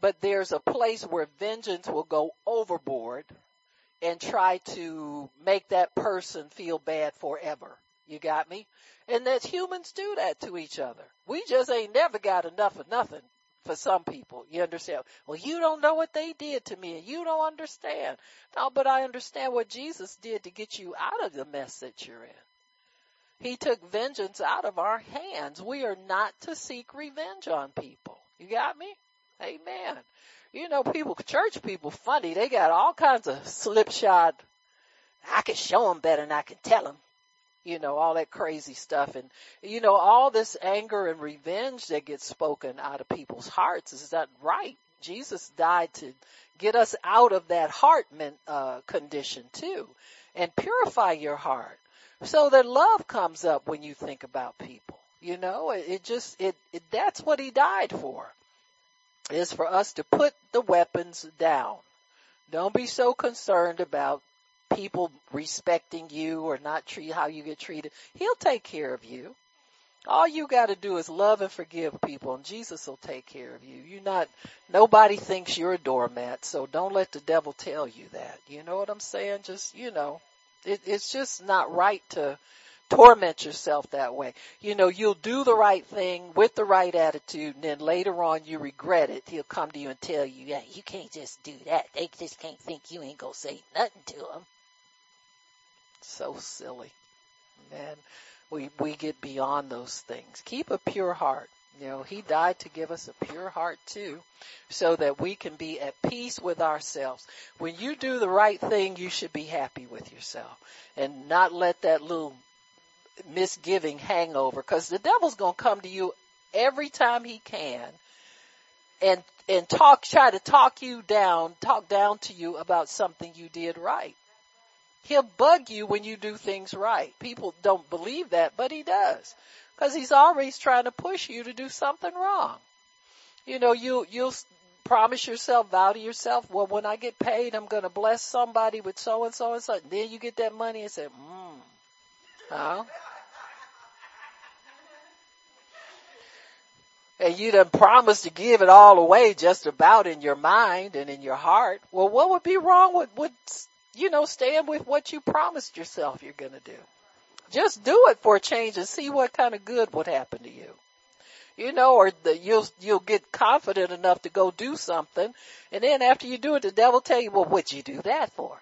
But there's a place where vengeance will go overboard and try to make that person feel bad forever. You got me? And that humans do that to each other. We just ain't never got enough of nothing for some people. You understand? Well, you don't know what they did to me and you don't understand. No, but I understand what Jesus did to get you out of the mess that you're in. He took vengeance out of our hands. We are not to seek revenge on people. You got me? Amen. You know, people, church people funny. They got all kinds of slipshod. I can show them better than I can tell them you know, all that crazy stuff. And, you know, all this anger and revenge that gets spoken out of people's hearts. Is that right? Jesus died to get us out of that heart uh, condition too and purify your heart so that love comes up when you think about people. You know, it, it just, it, it, that's what he died for is for us to put the weapons down. Don't be so concerned about people respecting you or not treat how you get treated. He'll take care of you. All you gotta do is love and forgive people and Jesus will take care of you. You're not, nobody thinks you're a doormat, so don't let the devil tell you that. You know what I'm saying? Just, you know, it, it's just not right to torment yourself that way. You know, you'll do the right thing with the right attitude and then later on you regret it. He'll come to you and tell you, yeah, you can't just do that. They just can't think you ain't gonna say nothing to them. So silly. Man, we, we get beyond those things. Keep a pure heart. You know, he died to give us a pure heart too, so that we can be at peace with ourselves. When you do the right thing, you should be happy with yourself and not let that little misgiving hangover because the devil's going to come to you every time he can and and talk try to talk you down talk down to you about something you did right he'll bug you when you do things right. People don't believe that but he does. Because he's always trying to push you to do something wrong. You know you you'll promise yourself vow to yourself well when i get paid i'm going to bless somebody with so and so. And so and then you get that money and say mm huh? And you done promised to give it all away just about in your mind and in your heart, well, what would be wrong with, with, you know, staying with what you promised yourself you're gonna do? Just do it for a change and see what kind of good would happen to you. You know, or the, you'll, you'll get confident enough to go do something, and then after you do it, the devil tell you, well, what'd you do that for?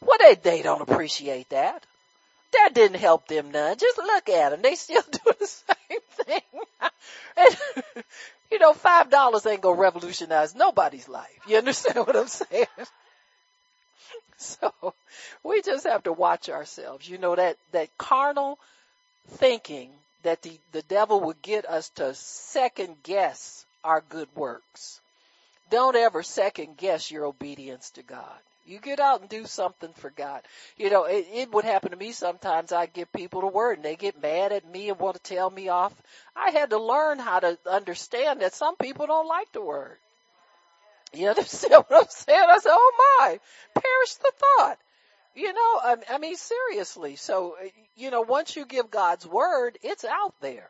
Well, they, they don't appreciate that. That didn't help them none. Just look at them. They still do the same thing. and, you know, five dollars ain't gonna revolutionize nobody's life. You understand what I'm saying? So we just have to watch ourselves. You know, that, that carnal thinking that the, the devil will get us to second guess our good works. Don't ever second guess your obedience to God. You get out and do something for God. You know, it, it would happen to me sometimes. I give people the word and they get mad at me and want to tell me off. I had to learn how to understand that some people don't like the word. You understand what I'm saying? I said, oh my, perish the thought. You know, I, I mean seriously. So, uh, you know, once you give God's word, it's out there.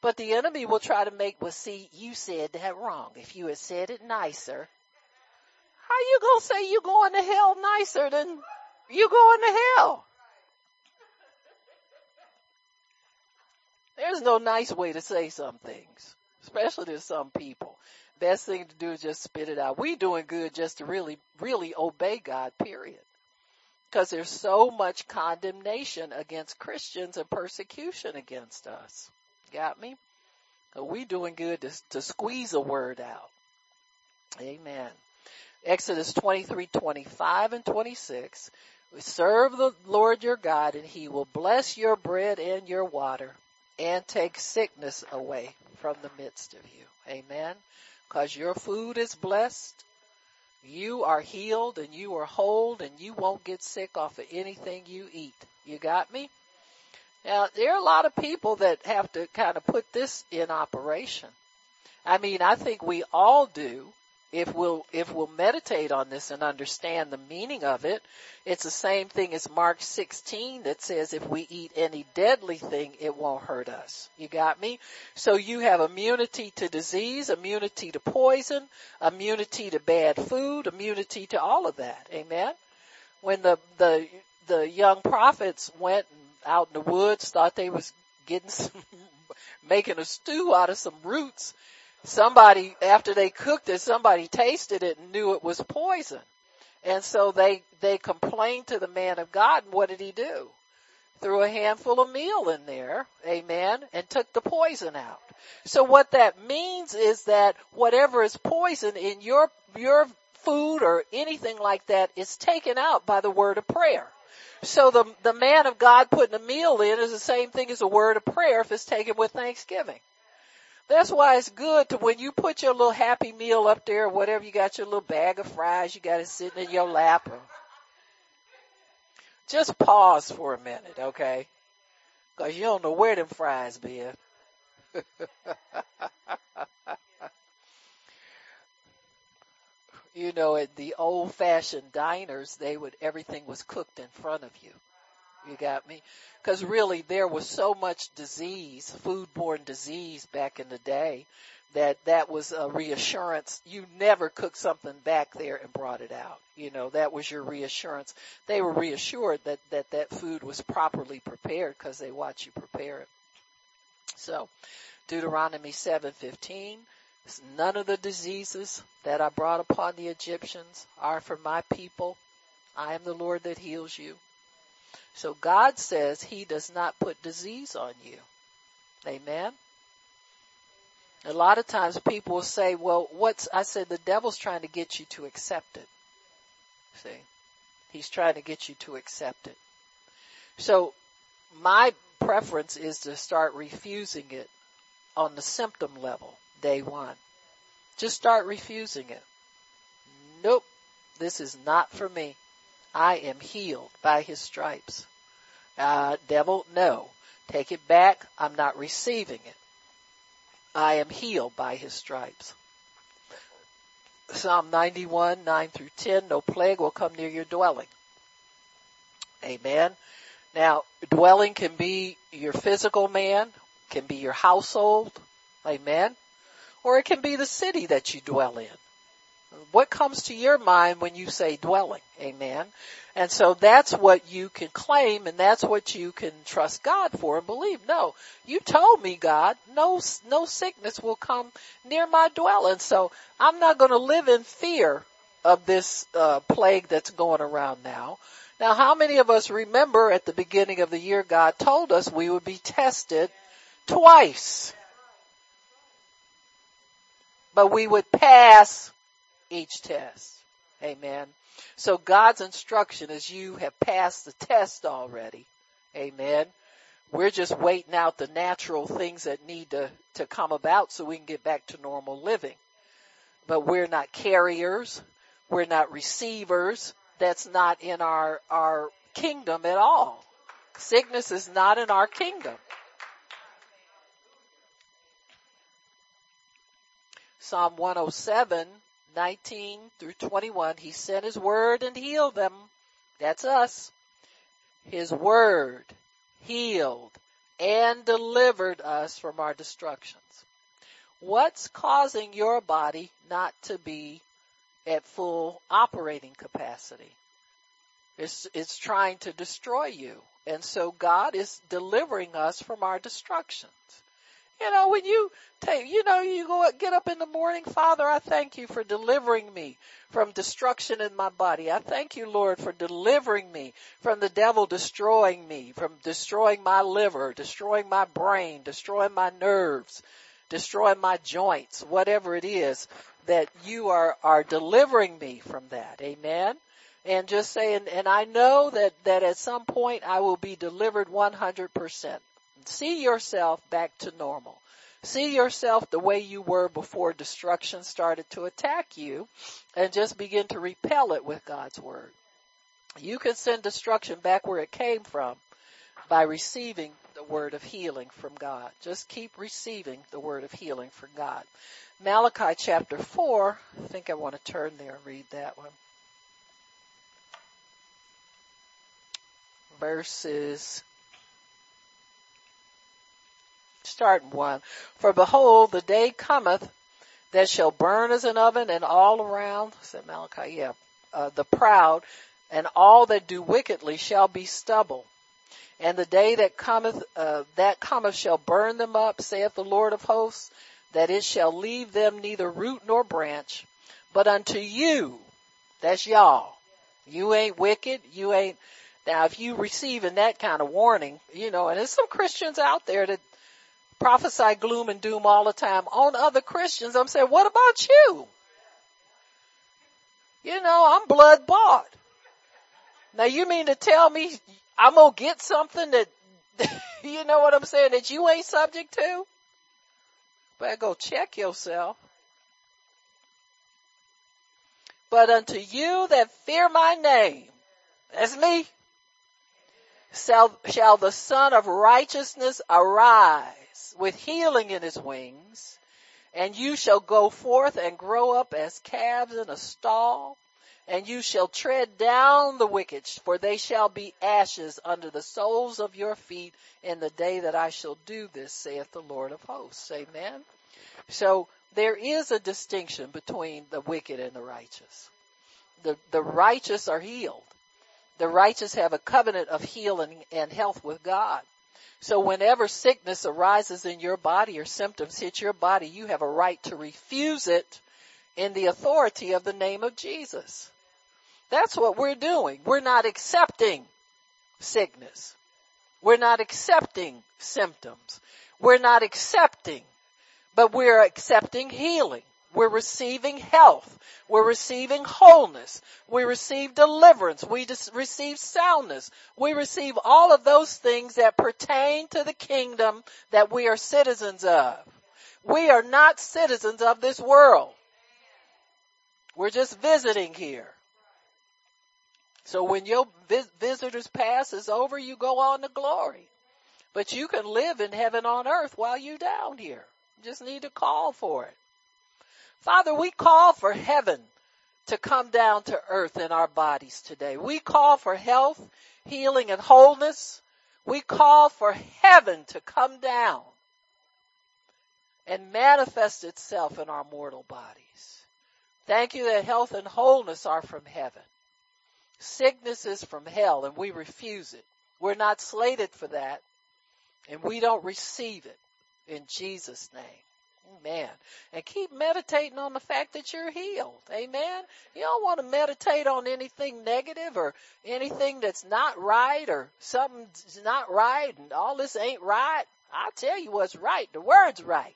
But the enemy will try to make, well see, you said that wrong. If you had said it nicer, how you gonna say you going to hell nicer than you going to hell? There's no nice way to say some things, especially to some people. Best thing to do is just spit it out. We doing good just to really, really obey God, period. Cause there's so much condemnation against Christians and persecution against us. Got me? we doing good to, to squeeze a word out. Amen. Exodus 23, 25 and 26. We Serve the Lord your God and he will bless your bread and your water and take sickness away from the midst of you. Amen. Cause your food is blessed. You are healed and you are whole and you won't get sick off of anything you eat. You got me? Now, there are a lot of people that have to kind of put this in operation. I mean, I think we all do, if we'll if we'll meditate on this and understand the meaning of it, it's the same thing as Mark 16 that says if we eat any deadly thing, it won't hurt us. You got me? So you have immunity to disease, immunity to poison, immunity to bad food, immunity to all of that. Amen. When the the the young prophets went out in the woods, thought they was getting some, making a stew out of some roots somebody, after they cooked it, somebody tasted it and knew it was poison. And so they, they complained to the man of God and what did he do? Threw a handful of meal in there, amen, and took the poison out. So what that means is that whatever is poison in your, your food or anything like that is taken out by the word of prayer. So the, the man of God putting a meal in is the same thing as a word of prayer if it's taken with thanksgiving. That's why it's good to when you put your little happy meal up there or whatever, you got your little bag of fries, you got it sitting in your lap. Or, just pause for a minute, okay? Cause you don't know where them fries been. you know, at the old fashioned diners, they would, everything was cooked in front of you. You got me? Cause really there was so much disease, foodborne disease back in the day that that was a reassurance. You never cooked something back there and brought it out. You know, that was your reassurance. They were reassured that, that that food was properly prepared because they watch you prepare it. So, Deuteronomy 7:15 None of the diseases that I brought upon the Egyptians are for my people. I am the Lord that heals you. So God says he does not put disease on you. Amen. A lot of times people will say, well, what's, I said, the devil's trying to get you to accept it. See? He's trying to get you to accept it. So my preference is to start refusing it on the symptom level, day one. Just start refusing it. Nope, this is not for me. I am healed by his stripes. Uh, devil, no. Take it back. I'm not receiving it. I am healed by his stripes. Psalm 91, 9 through 10, no plague will come near your dwelling. Amen. Now, dwelling can be your physical man, can be your household. Amen. Or it can be the city that you dwell in. What comes to your mind when you say dwelling? Amen. And so that's what you can claim and that's what you can trust God for and believe. No, you told me God, no, no sickness will come near my dwelling. So I'm not going to live in fear of this uh, plague that's going around now. Now how many of us remember at the beginning of the year God told us we would be tested twice? But we would pass each test. Amen. So God's instruction is you have passed the test already. Amen. We're just waiting out the natural things that need to, to come about so we can get back to normal living. But we're not carriers. We're not receivers. That's not in our, our kingdom at all. Sickness is not in our kingdom. Psalm 107 19 through 21, he sent his word and healed them. That's us. His word healed and delivered us from our destructions. What's causing your body not to be at full operating capacity? It's, it's trying to destroy you. And so God is delivering us from our destructions. You know, when you take, you know, you go get up in the morning, Father, I thank you for delivering me from destruction in my body. I thank you, Lord, for delivering me from the devil destroying me, from destroying my liver, destroying my brain, destroying my nerves, destroying my joints, whatever it is that you are, are delivering me from that. Amen. And just saying, and I know that, that at some point I will be delivered 100%. See yourself back to normal. See yourself the way you were before destruction started to attack you and just begin to repel it with God's word. You can send destruction back where it came from by receiving the word of healing from God. Just keep receiving the word of healing from God. Malachi chapter 4, I think I want to turn there and read that one. Verses starting one. For behold, the day cometh that shall burn as an oven and all around, said Malachi, yeah, uh, the proud and all that do wickedly shall be stubble. And the day that cometh, uh, that cometh shall burn them up, saith the Lord of hosts, that it shall leave them neither root nor branch. But unto you, that's y'all, you ain't wicked, you ain't, now if you receiving that kind of warning, you know, and there's some Christians out there that prophesy gloom and doom all the time on other Christians. I'm saying, what about you? You know, I'm blood bought. Now you mean to tell me I'm gonna get something that, you know what I'm saying, that you ain't subject to? Better go check yourself. But unto you that fear my name, that's me, shall, shall the Sun of righteousness arise with healing in his wings, and you shall go forth and grow up as calves in a stall, and you shall tread down the wicked, for they shall be ashes under the soles of your feet in the day that I shall do this, saith the Lord of hosts. Amen. So there is a distinction between the wicked and the righteous. The, the righteous are healed. The righteous have a covenant of healing and health with God. So whenever sickness arises in your body or symptoms hit your body, you have a right to refuse it in the authority of the name of Jesus. That's what we're doing. We're not accepting sickness. We're not accepting symptoms. We're not accepting, but we're accepting healing. We're receiving health. We're receiving wholeness. We receive deliverance. We receive soundness. We receive all of those things that pertain to the kingdom that we are citizens of. We are not citizens of this world. We're just visiting here. So when your visitor's pass is over, you go on to glory. But you can live in heaven on earth while you're down here. You just need to call for it. Father, we call for heaven to come down to earth in our bodies today. We call for health, healing, and wholeness. We call for heaven to come down and manifest itself in our mortal bodies. Thank you that health and wholeness are from heaven. Sickness is from hell and we refuse it. We're not slated for that and we don't receive it in Jesus name. Amen. And keep meditating on the fact that you're healed. Amen. You don't want to meditate on anything negative or anything that's not right or something's not right and all this ain't right. I'll tell you what's right. The word's right.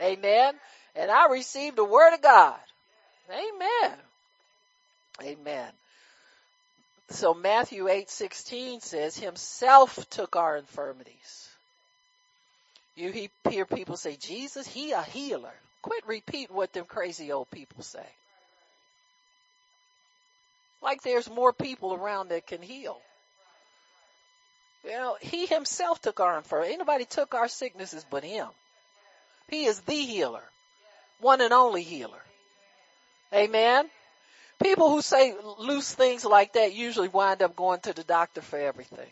Amen. And I received the word of God. Amen. Amen. So Matthew 8:16 says himself took our infirmities. You hear people say Jesus, he a healer. Quit repeating what them crazy old people say. Like there's more people around that can heal. You know, he himself took our infirmities. Anybody took our sicknesses but him. He is the healer. One and only healer. Amen. People who say loose things like that usually wind up going to the doctor for everything.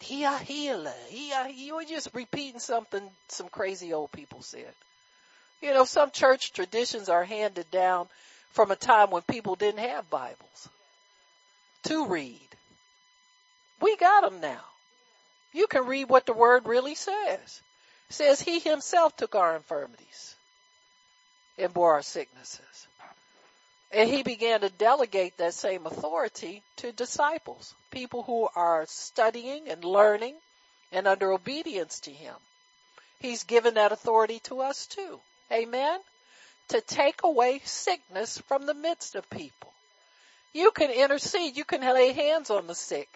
He a healer. He a, you were just repeating something some crazy old people said. You know, some church traditions are handed down from a time when people didn't have Bibles to read. We got them now. You can read what the word really says. It says he himself took our infirmities and bore our sicknesses. And he began to delegate that same authority to disciples, people who are studying and learning and under obedience to him. He's given that authority to us too. Amen? To take away sickness from the midst of people. You can intercede, you can lay hands on the sick,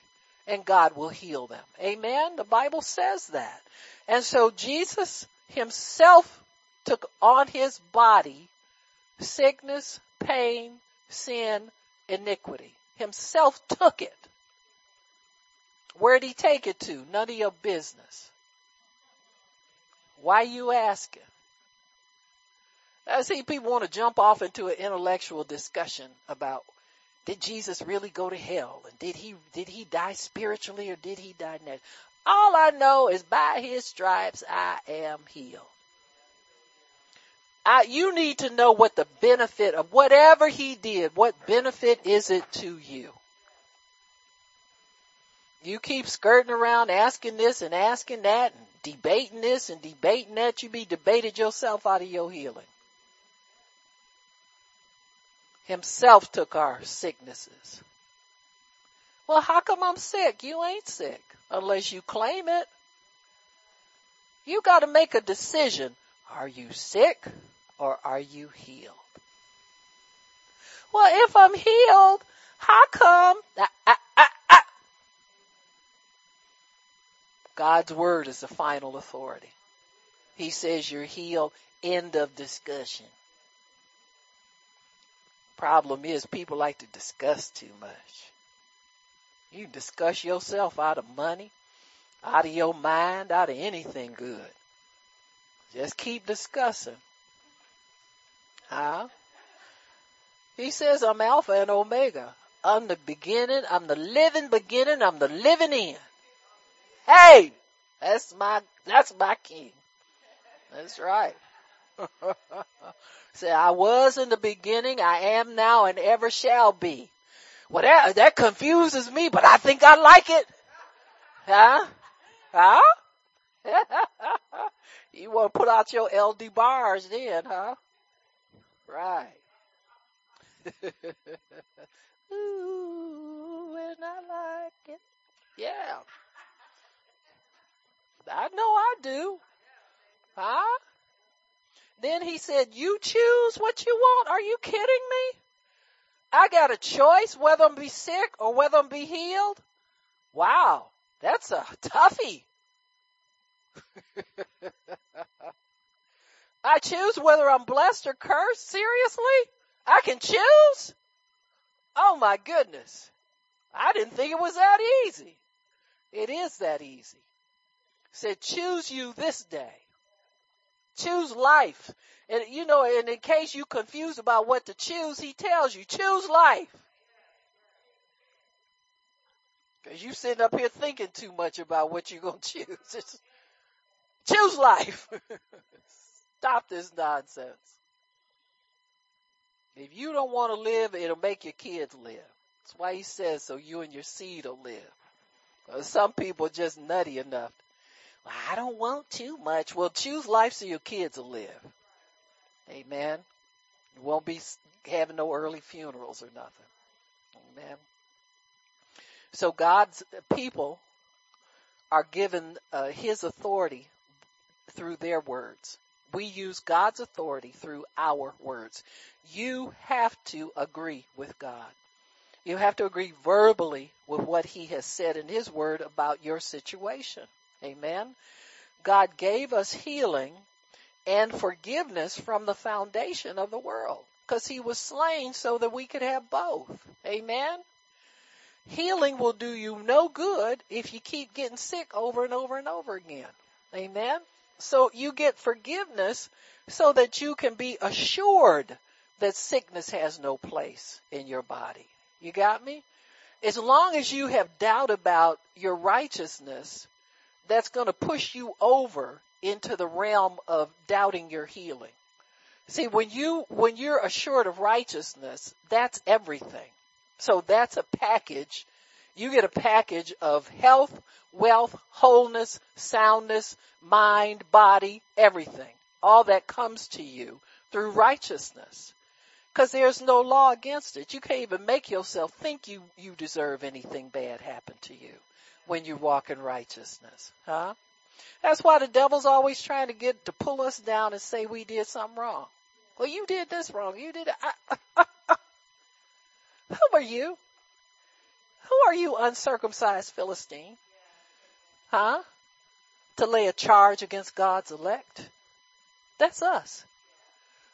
and God will heal them. Amen? The Bible says that. And so Jesus himself took on his body sickness, pain, sin, iniquity. Himself took it. Where'd he take it to? None of your business. Why you asking? I see people want to jump off into an intellectual discussion about did Jesus really go to hell and did he did he die spiritually or did he die naturally? All I know is by his stripes I am healed. I, you need to know what the benefit of whatever he did, what benefit is it to you? You keep skirting around asking this and asking that and debating this and debating that, you be debated yourself out of your healing. Himself took our sicknesses. Well, how come I'm sick? You ain't sick unless you claim it. You gotta make a decision. Are you sick or are you healed? Well, if I'm healed, how come? God's word is the final authority. He says you're healed. End of discussion. Problem is people like to discuss too much. You discuss yourself out of money, out of your mind, out of anything good. Just keep discussing. Huh? He says I'm Alpha and Omega. I'm the beginning, I'm the living beginning, I'm the living end. Hey! That's my, that's my king. That's right. Say, I was in the beginning, I am now, and ever shall be. Well, that, that confuses me, but I think I like it. Huh? Huh? you want to put out your LD bars then, huh? Right. Ooh, and I like it. Yeah. I know I do. Huh? Then he said, you choose what you want. Are you kidding me? I got a choice whether I'm be sick or whether I'm be healed. Wow. That's a toughie. I choose whether I'm blessed or cursed. Seriously? I can choose? Oh my goodness. I didn't think it was that easy. It is that easy. Said choose you this day. Choose life. And you know, and in case you confused about what to choose, he tells you, choose life. Cause you sitting up here thinking too much about what you're gonna choose. Choose life. Stop this nonsense. If you don't want to live, it'll make your kids live. That's why he says so you and your seed will live. Some people are just nutty enough. Well, I don't want too much. Well, choose life so your kids will live. Amen. You won't be having no early funerals or nothing. Amen. So God's people are given uh, His authority through their words. We use God's authority through our words. You have to agree with God. You have to agree verbally with what He has said in His word about your situation. Amen. God gave us healing and forgiveness from the foundation of the world because he was slain so that we could have both. Amen. Healing will do you no good if you keep getting sick over and over and over again. Amen. So you get forgiveness so that you can be assured that sickness has no place in your body. You got me? As long as you have doubt about your righteousness, that's going to push you over into the realm of doubting your healing. See, when you, when you're assured of righteousness, that's everything. So that's a package. You get a package of health, wealth, wholeness, soundness, mind, body, everything. All that comes to you through righteousness. Cause there's no law against it. You can't even make yourself think you, you deserve anything bad happen to you when you walk in righteousness. Huh? That's why the devil's always trying to get to pull us down and say we did something wrong. Well, you did this wrong. You did it. Who are you? Who are you, uncircumcised Philistine? Huh? To lay a charge against God's elect? That's us.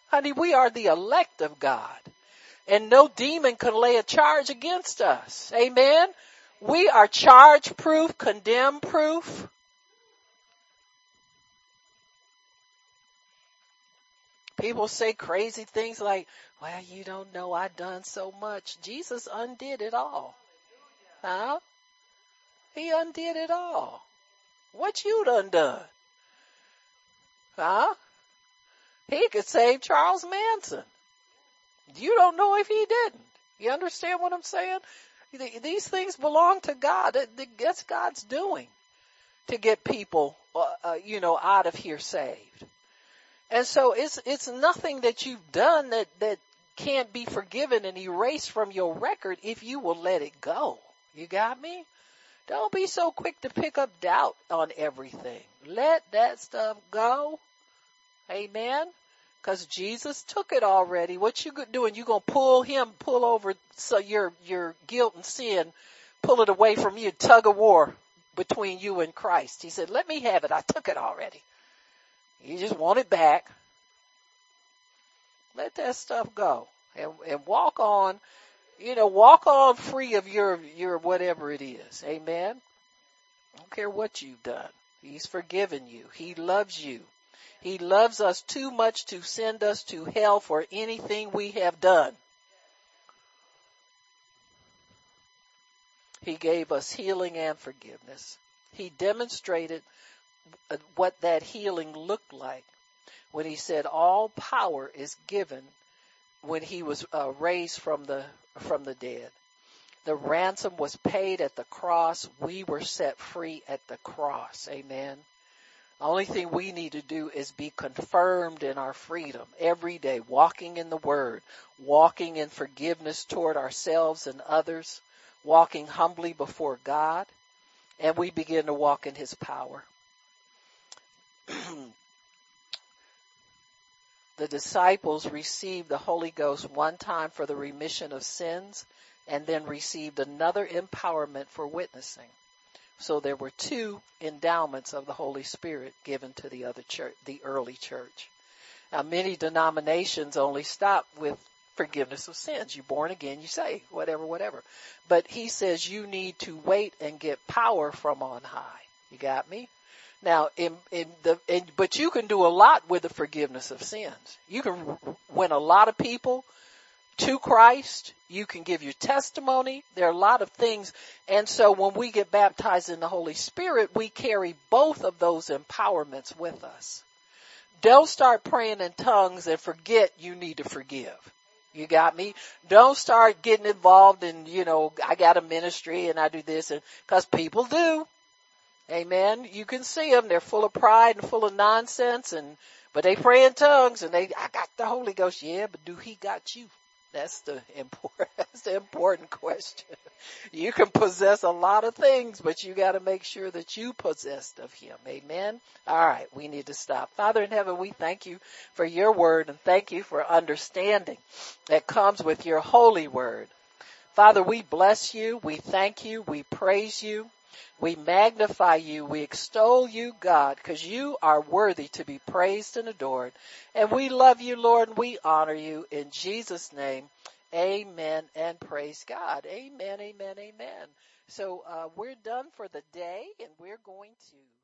Honey, we are the elect of God. And no demon can lay a charge against us. Amen? We are charge proof, condemn proof. People say crazy things like, well, you don't know I done so much. Jesus undid it all. Huh? He undid it all. What you done done? Huh? He could save Charles Manson. You don't know if he didn't. You understand what I'm saying? These things belong to God. That's God's doing to get people, uh, uh, you know, out of here saved. And so it's, it's nothing that you've done that, that can't be forgiven and erased from your record if you will let it go. You got me? Don't be so quick to pick up doubt on everything. Let that stuff go. Amen. Cause Jesus took it already. What you doing? You gonna pull him, pull over so your, your guilt and sin, pull it away from you, tug of war between you and Christ. He said, let me have it. I took it already. You just want it back. Let that stuff go and, and walk on, you know, walk on free of your, your whatever it is. Amen. I don't care what you've done. He's forgiven you. He loves you. He loves us too much to send us to hell for anything we have done. He gave us healing and forgiveness. He demonstrated what that healing looked like when he said all power is given when he was uh, raised from the from the dead. The ransom was paid at the cross. We were set free at the cross. Amen. The only thing we need to do is be confirmed in our freedom every day, walking in the word, walking in forgiveness toward ourselves and others, walking humbly before God, and we begin to walk in his power. the disciples received the Holy Ghost one time for the remission of sins and then received another empowerment for witnessing. So there were two endowments of the Holy Spirit given to the other church, the early church. Now many denominations only stop with forgiveness of sins. You're born again, you say, whatever, whatever. But he says you need to wait and get power from on high. You got me? Now, in, in the, in, but you can do a lot with the forgiveness of sins. You can win a lot of people to Christ. You can give your testimony. There are a lot of things. And so when we get baptized in the Holy Spirit, we carry both of those empowerments with us. Don't start praying in tongues and forget you need to forgive. You got me? Don't start getting involved in, you know, I got a ministry and I do this and, cause people do. Amen. You can see them. They're full of pride and full of nonsense and, but they pray in tongues and they, I got the Holy Ghost. Yeah, but do he got you? That's the important, that's the important question. You can possess a lot of things, but you gotta make sure that you possessed of Him. Amen? Alright, we need to stop. Father in heaven, we thank you for your word and thank you for understanding that comes with your holy word. Father, we bless you, we thank you, we praise you. We magnify you. We extol you, God, because you are worthy to be praised and adored. And we love you, Lord, and we honor you in Jesus' name. Amen and praise God. Amen, amen, amen. So uh, we're done for the day, and we're going to.